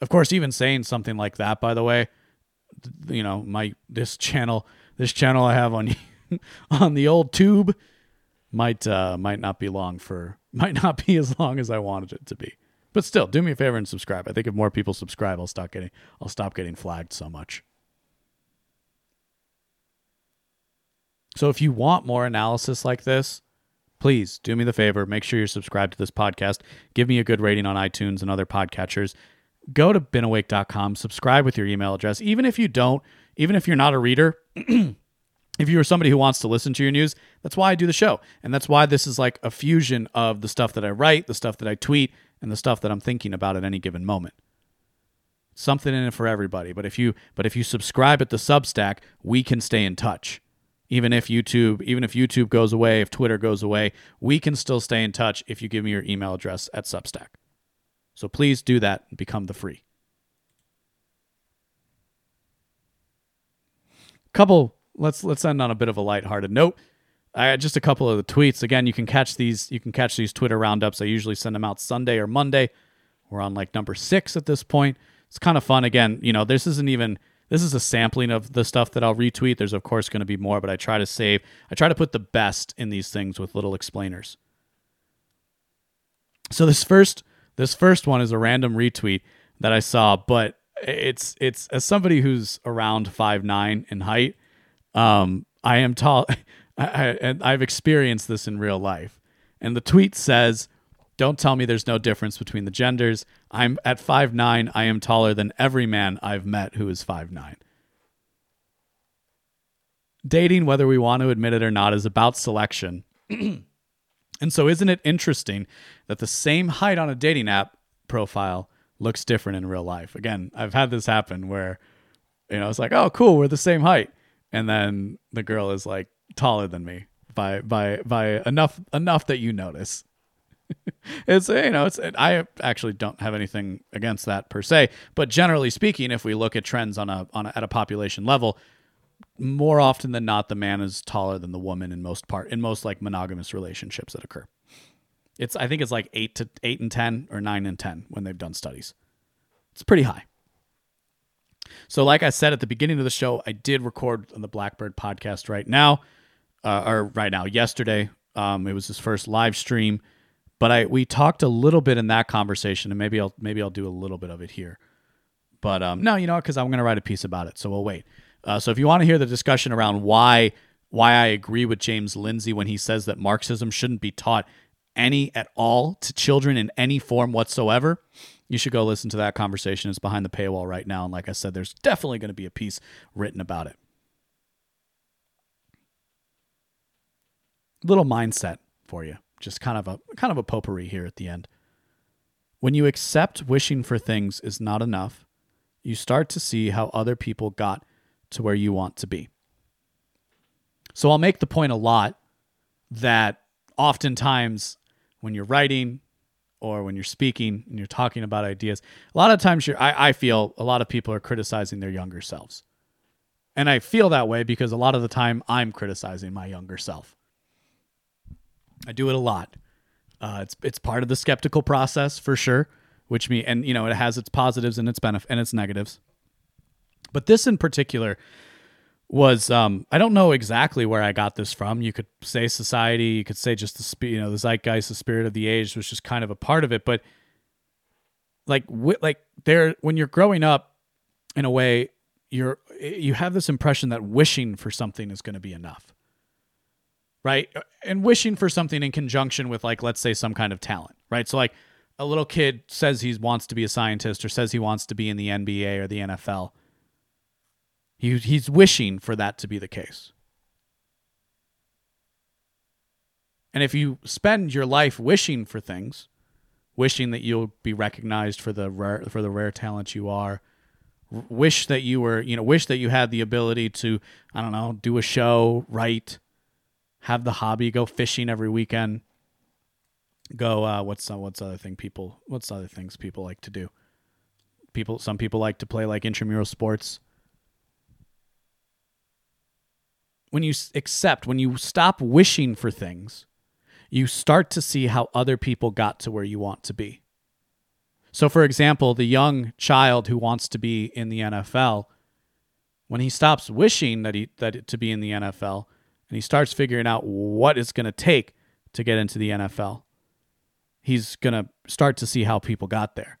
Of course, even saying something like that, by the way, you know, my this channel, this channel I have on on the old tube might uh, might not be long for might not be as long as I wanted it to be. But still, do me a favor and subscribe. I think if more people subscribe, I'll stop getting I'll stop getting flagged so much. So if you want more analysis like this, please do me the favor, make sure you're subscribed to this podcast. Give me a good rating on iTunes and other podcatchers go to binawake.com, subscribe with your email address. Even if you don't, even if you're not a reader, if you're somebody who wants to listen to your news, that's why I do the show. And that's why this is like a fusion of the stuff that I write, the stuff that I tweet, and the stuff that I'm thinking about at any given moment. Something in it for everybody. But if you but if you subscribe at the Substack, we can stay in touch. Even if YouTube, even if YouTube goes away, if Twitter goes away, we can still stay in touch if you give me your email address at Substack. So please do that and become the free. Couple let's let's end on a bit of a lighthearted note. I just a couple of the tweets. Again, you can catch these you can catch these Twitter roundups. I usually send them out Sunday or Monday. We're on like number 6 at this point. It's kind of fun again, you know, this isn't even this is a sampling of the stuff that I'll retweet. There's of course going to be more, but I try to save I try to put the best in these things with little explainers. So this first this first one is a random retweet that I saw, but it's it's as somebody who's around five nine in height, um, I am tall, I, I, and I've experienced this in real life. And the tweet says, "Don't tell me there's no difference between the genders. I'm at five nine. I am taller than every man I've met who is five nine. Dating, whether we want to admit it or not, is about selection." And so, isn't it interesting that the same height on a dating app profile looks different in real life? Again, I've had this happen where, you know, it's like, oh, cool, we're the same height, and then the girl is like taller than me by by by enough enough that you notice. it's you know it's I actually don't have anything against that per se, but generally speaking, if we look at trends on a on a, at a population level, more often than not the man is taller than the woman in most part in most like monogamous relationships that occur. It's i think it's like 8 to 8 and 10 or 9 and 10 when they've done studies. It's pretty high. So like i said at the beginning of the show i did record on the blackbird podcast right now uh, or right now yesterday. Um, it was his first live stream but i we talked a little bit in that conversation and maybe i'll maybe i'll do a little bit of it here but um, no you know because i'm going to write a piece about it so we'll wait uh, so if you want to hear the discussion around why why I agree with James Lindsay when he says that Marxism shouldn't be taught any at all to children in any form whatsoever, you should go listen to that conversation. It's behind the paywall right now, and like I said, there's definitely going to be a piece written about it. Little mindset for you, just kind of a kind of a potpourri here at the end. When you accept wishing for things is not enough, you start to see how other people got to where you want to be. So I'll make the point a lot that oftentimes when you're writing or when you're speaking and you're talking about ideas, a lot of times I, I feel a lot of people are criticizing their younger selves. And I feel that way because a lot of the time I'm criticizing my younger self. I do it a lot. Uh, it's it's part of the skeptical process for sure, which me and you know it has its positives and its benefit and its negatives. But this in particular was um I don't know exactly where I got this from. You could say society, you could say just the sp- you know the zeitgeist, the spirit of the age was just kind of a part of it, but like wi- like there when you're growing up in a way you're you have this impression that wishing for something is going to be enough. Right? And wishing for something in conjunction with like let's say some kind of talent, right? So like a little kid says he wants to be a scientist or says he wants to be in the NBA or the NFL he, he's wishing for that to be the case. And if you spend your life wishing for things, wishing that you'll be recognized for the rare, for the rare talent you are, wish that you were, you know, wish that you had the ability to, I don't know, do a show, write, have the hobby, go fishing every weekend, go uh, what's uh, what's other thing people what's other things people like to do? People some people like to play like intramural sports when you accept, when you stop wishing for things, you start to see how other people got to where you want to be. So, for example, the young child who wants to be in the NFL, when he stops wishing that he that to be in the NFL, and he starts figuring out what it's going to take to get into the NFL, he's going to start to see how people got there: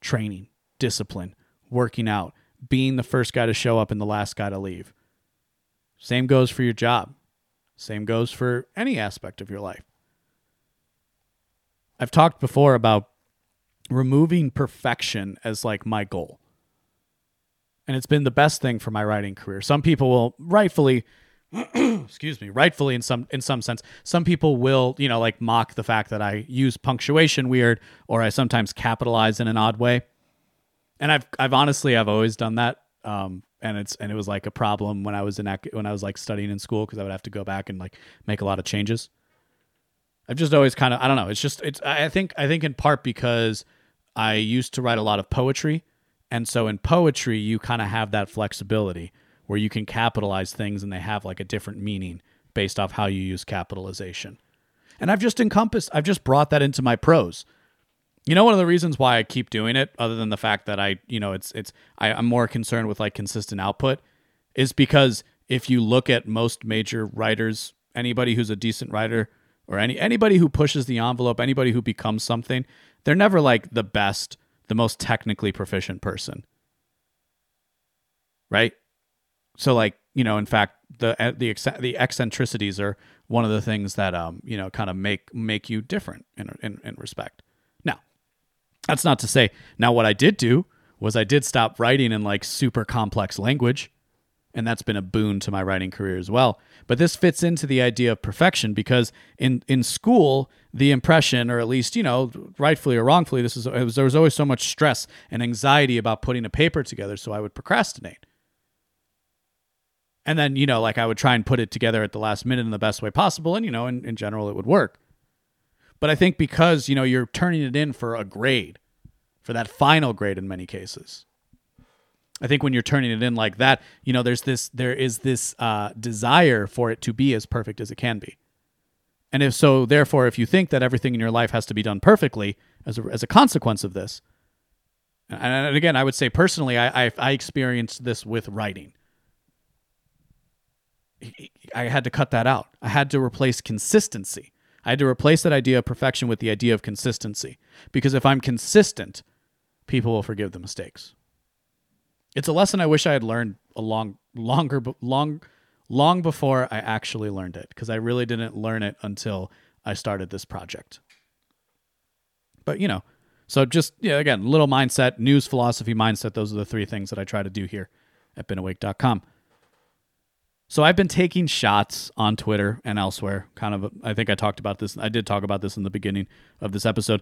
training, discipline, working out, being the first guy to show up and the last guy to leave same goes for your job. Same goes for any aspect of your life. I've talked before about removing perfection as like my goal. And it's been the best thing for my writing career. Some people will rightfully excuse me, rightfully in some in some sense, some people will, you know, like mock the fact that I use punctuation weird or I sometimes capitalize in an odd way. And I've I've honestly I've always done that. Um, and it's and it was like a problem when I was in when I was like studying in school because I would have to go back and like make a lot of changes. I've just always kind of I don't know. It's just it's I think I think in part because I used to write a lot of poetry, and so in poetry you kind of have that flexibility where you can capitalize things and they have like a different meaning based off how you use capitalization. And I've just encompassed I've just brought that into my prose. You know, one of the reasons why I keep doing it, other than the fact that I, you know, it's it's I, I'm more concerned with like consistent output, is because if you look at most major writers, anybody who's a decent writer or any anybody who pushes the envelope, anybody who becomes something, they're never like the best, the most technically proficient person. Right? So like, you know, in fact, the the the eccentricities are one of the things that um, you know, kind of make make you different in in, in respect. Now, that's not to say. Now, what I did do was I did stop writing in like super complex language, and that's been a boon to my writing career as well. But this fits into the idea of perfection because in in school, the impression, or at least you know, rightfully or wrongfully, this is was, there was always so much stress and anxiety about putting a paper together, so I would procrastinate. And then, you know, like I would try and put it together at the last minute in the best way possible. And, you know, in, in general, it would work. But I think because, you know, you're turning it in for a grade, for that final grade in many cases. I think when you're turning it in like that, you know, there's this there is this uh, desire for it to be as perfect as it can be. And if so, therefore, if you think that everything in your life has to be done perfectly as a, as a consequence of this, and again, I would say personally, I, I, I experienced this with writing. I had to cut that out. I had to replace consistency. I had to replace that idea of perfection with the idea of consistency. Because if I'm consistent, people will forgive the mistakes. It's a lesson I wish I had learned a long, longer, long, long before I actually learned it. Because I really didn't learn it until I started this project. But you know, so just yeah, again, little mindset, news, philosophy, mindset. Those are the three things that I try to do here at beenawake.com. So I've been taking shots on Twitter and elsewhere. Kind of, I think I talked about this. I did talk about this in the beginning of this episode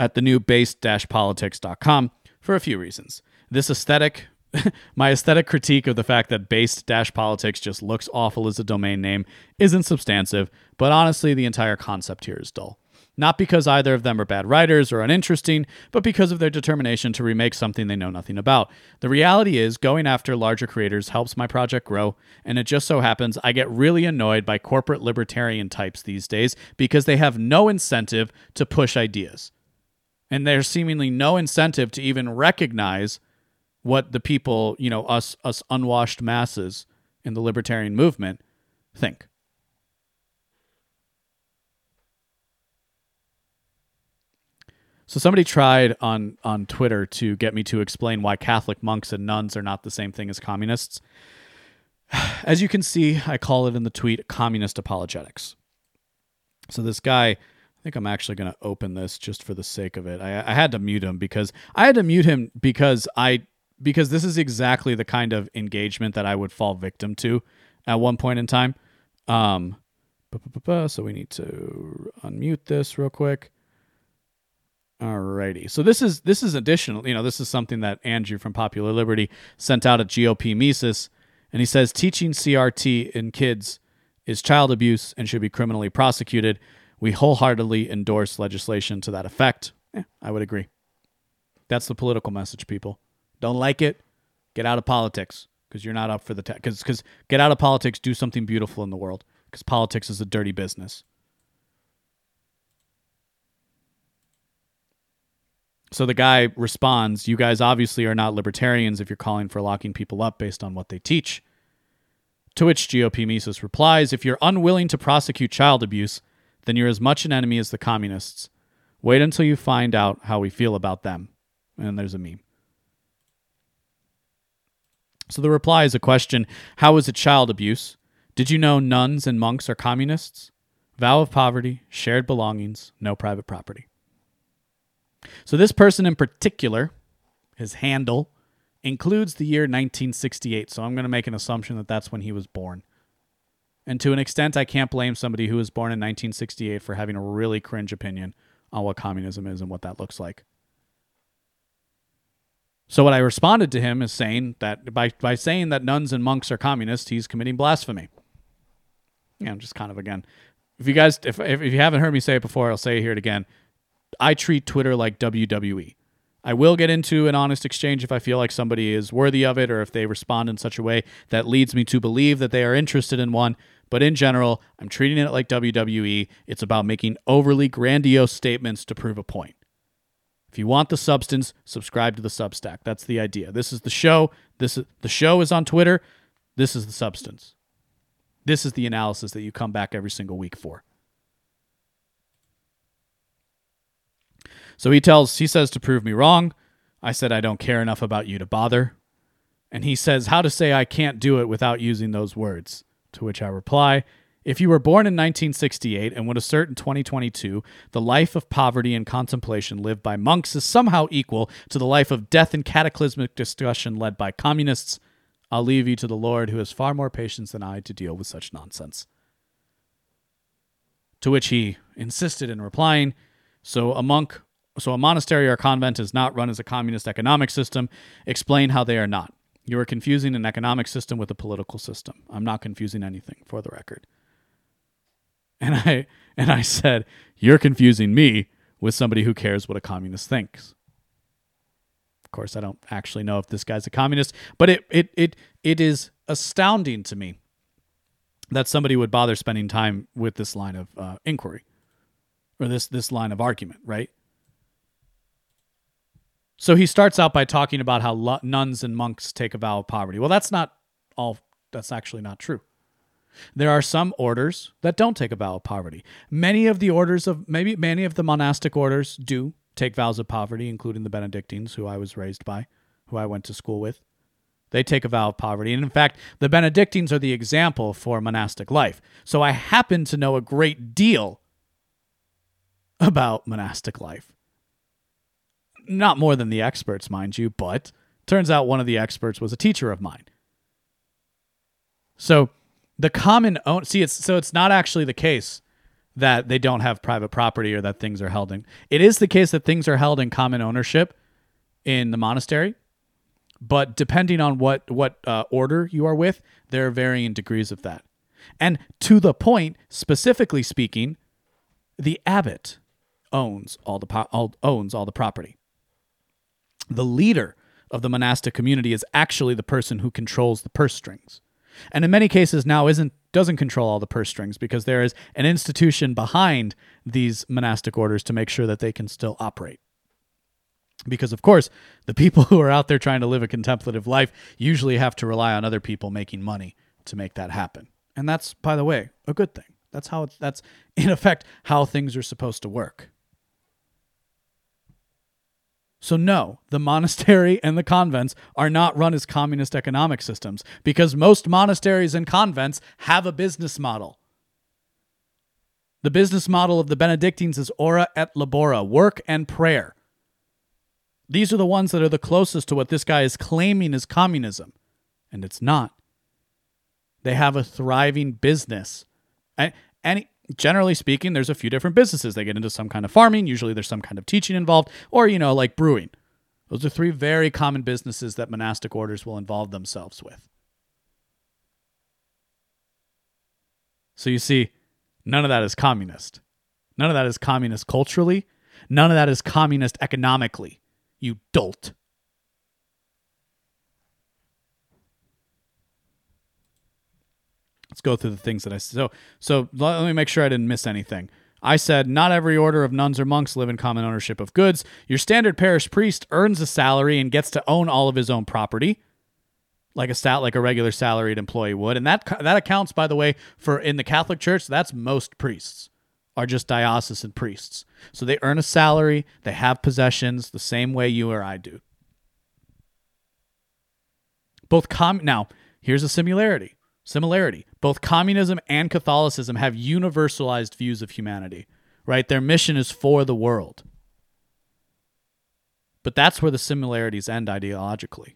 at the new based-politics.com for a few reasons. This aesthetic, my aesthetic critique of the fact that based-politics just looks awful as a domain name isn't substantive, but honestly, the entire concept here is dull. Not because either of them are bad writers or uninteresting, but because of their determination to remake something they know nothing about. The reality is, going after larger creators helps my project grow, and it just so happens I get really annoyed by corporate libertarian types these days because they have no incentive to push ideas. And there's seemingly no incentive to even recognize what the people, you know, us us unwashed masses in the libertarian movement think. So somebody tried on on Twitter to get me to explain why Catholic monks and nuns are not the same thing as communists. As you can see, I call it in the tweet communist apologetics. So this guy, I think I'm actually going to open this just for the sake of it. I, I had to mute him because I had to mute him because I because this is exactly the kind of engagement that I would fall victim to at one point in time. Um, so we need to unmute this real quick. Alrighty. So this is this is additional. You know, this is something that Andrew from Popular Liberty sent out at GOP Mises, and he says teaching CRT in kids is child abuse and should be criminally prosecuted. We wholeheartedly endorse legislation to that effect. Yeah, I would agree. That's the political message, people. Don't like it? Get out of politics because you're not up for the because because get out of politics, do something beautiful in the world because politics is a dirty business. So the guy responds, You guys obviously are not libertarians if you're calling for locking people up based on what they teach. To which GOP Mises replies, If you're unwilling to prosecute child abuse, then you're as much an enemy as the communists. Wait until you find out how we feel about them. And there's a meme. So the reply is a question How is it child abuse? Did you know nuns and monks are communists? Vow of poverty, shared belongings, no private property. So this person in particular, his handle, includes the year 1968. So I'm going to make an assumption that that's when he was born. And to an extent, I can't blame somebody who was born in 1968 for having a really cringe opinion on what communism is and what that looks like. So what I responded to him is saying that by by saying that nuns and monks are communists, he's committing blasphemy. Yeah, I'm just kind of again. If you guys if if you haven't heard me say it before, I'll say it here again. I treat Twitter like WWE. I will get into an honest exchange if I feel like somebody is worthy of it or if they respond in such a way that leads me to believe that they are interested in one. But in general, I'm treating it like WWE. It's about making overly grandiose statements to prove a point. If you want the substance, subscribe to the Substack. That's the idea. This is the show. This is the show is on Twitter. This is the substance. This is the analysis that you come back every single week for. So he tells, he says to prove me wrong. I said, I don't care enough about you to bother. And he says, how to say I can't do it without using those words. To which I reply, if you were born in 1968 and would assert in 2022 the life of poverty and contemplation lived by monks is somehow equal to the life of death and cataclysmic discussion led by communists, I'll leave you to the Lord who has far more patience than I to deal with such nonsense. To which he insisted in replying, So a monk so a monastery or convent is not run as a communist economic system. Explain how they are not. You are confusing an economic system with a political system. I'm not confusing anything, for the record. And I and I said, You're confusing me with somebody who cares what a communist thinks. Of course, I don't actually know if this guy's a communist, but it it it it is astounding to me that somebody would bother spending time with this line of uh, inquiry or this this line of argument, right? So he starts out by talking about how nuns and monks take a vow of poverty. Well, that's not all, that's actually not true. There are some orders that don't take a vow of poverty. Many of the orders of, maybe many of the monastic orders do take vows of poverty, including the Benedictines, who I was raised by, who I went to school with. They take a vow of poverty. And in fact, the Benedictines are the example for monastic life. So I happen to know a great deal about monastic life not more than the experts, mind you, but turns out one of the experts was a teacher of mine. So the common own see it's so it's not actually the case that they don't have private property or that things are held in. It is the case that things are held in common ownership in the monastery, but depending on what what uh, order you are with, there are varying degrees of that. And to the point, specifically speaking, the abbot owns all the po- all, owns all the property the leader of the monastic community is actually the person who controls the purse strings. And in many cases now isn't doesn't control all the purse strings because there is an institution behind these monastic orders to make sure that they can still operate. Because of course, the people who are out there trying to live a contemplative life usually have to rely on other people making money to make that happen. And that's, by the way, a good thing. That's how, that's in effect how things are supposed to work. So, no, the monastery and the convents are not run as communist economic systems because most monasteries and convents have a business model. The business model of the Benedictines is ora et labora, work and prayer. These are the ones that are the closest to what this guy is claiming is communism, and it's not. They have a thriving business. And, and generally speaking, there's a few different businesses. They get into some kind of farming, usually there's some kind of teaching involved, or, you know, like brewing. Those are three very common businesses that monastic orders will involve themselves with. So you see, none of that is communist. None of that is communist culturally. None of that is communist economically. You dolt. Let's go through the things that I so so let me make sure I didn't miss anything. I said not every order of nuns or monks live in common ownership of goods. Your standard parish priest earns a salary and gets to own all of his own property, like a stat like a regular salaried employee would. And that that accounts, by the way, for in the Catholic Church, that's most priests are just diocesan priests. So they earn a salary, they have possessions the same way you or I do. Both com now, here's a similarity. Similarity. Both communism and Catholicism have universalized views of humanity, right? Their mission is for the world. But that's where the similarities end ideologically.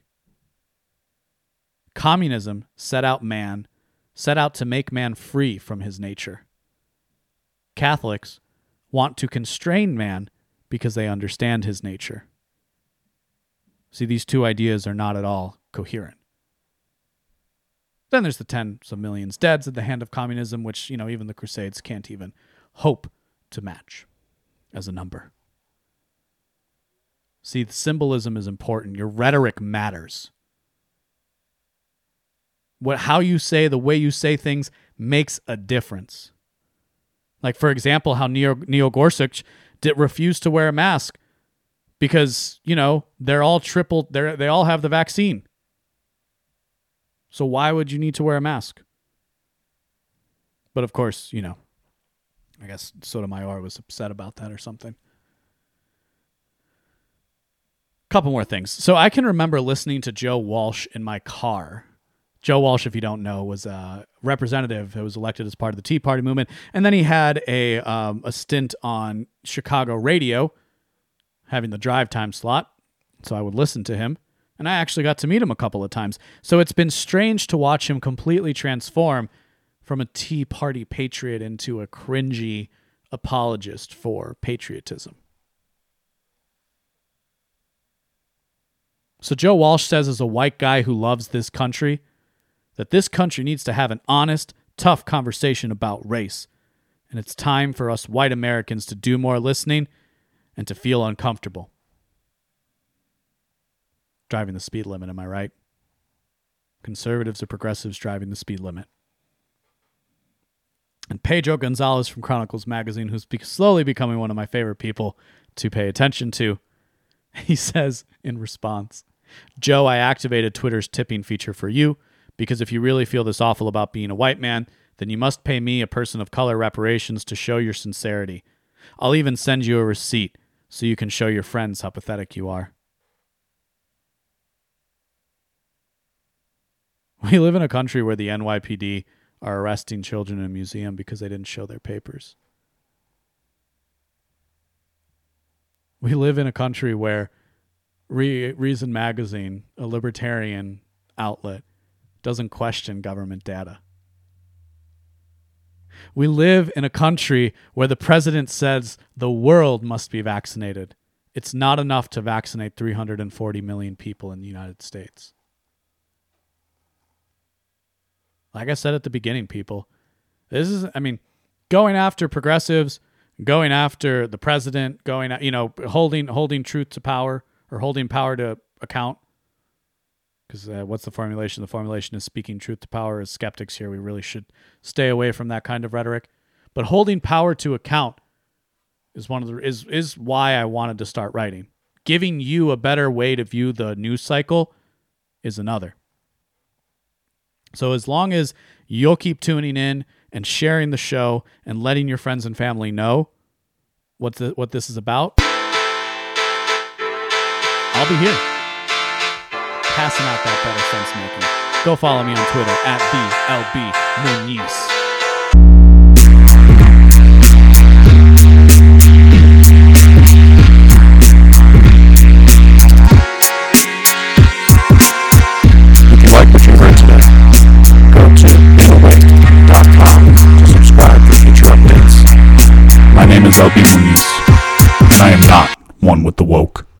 Communism set out man, set out to make man free from his nature. Catholics want to constrain man because they understand his nature. See, these two ideas are not at all coherent. Then there's the tens of millions deads at the hand of communism, which, you know, even the Crusades can't even hope to match as a number. See, the symbolism is important. Your rhetoric matters. What how you say, the way you say things makes a difference. Like for example, how Neil Neil Gorsuch did refuse to wear a mask because, you know, they're all triple they're, they all have the vaccine. So why would you need to wear a mask? But of course, you know, I guess Sotomayor was upset about that or something. Couple more things. So I can remember listening to Joe Walsh in my car. Joe Walsh, if you don't know, was a representative who was elected as part of the Tea Party movement, and then he had a um, a stint on Chicago radio, having the drive time slot. So I would listen to him and I actually got to meet him a couple of times. So it's been strange to watch him completely transform from a Tea Party patriot into a cringy apologist for patriotism. So Joe Walsh says, as a white guy who loves this country, that this country needs to have an honest, tough conversation about race. And it's time for us white Americans to do more listening and to feel uncomfortable driving the speed limit, am I right? Conservatives or progressives driving the speed limit. And Pedro Gonzalez from Chronicles Magazine, who's slowly becoming one of my favorite people to pay attention to, he says in response Joe, I activated Twitter's tipping feature for you because if you really feel this awful about being a white man, then you must pay me, a person of color, reparations to show your sincerity. I'll even send you a receipt so you can show your friends how pathetic you are. We live in a country where the NYPD are arresting children in a museum because they didn't show their papers. We live in a country where Re- Reason Magazine, a libertarian outlet, doesn't question government data. We live in a country where the president says the world must be vaccinated. It's not enough to vaccinate 340 million people in the United States. Like I said at the beginning, people, this is, I mean, going after progressives, going after the president, going, you know, holding holding truth to power or holding power to account. Because uh, what's the formulation? The formulation is speaking truth to power. As skeptics here, we really should stay away from that kind of rhetoric. But holding power to account is one of the is is why I wanted to start writing. Giving you a better way to view the news cycle is another. So as long as you'll keep tuning in and sharing the show and letting your friends and family know what the, what this is about, I'll be here passing out that better sense making. Go follow me on Twitter at BLB Muniz. My name is LB Muniz, and I am not one with the woke.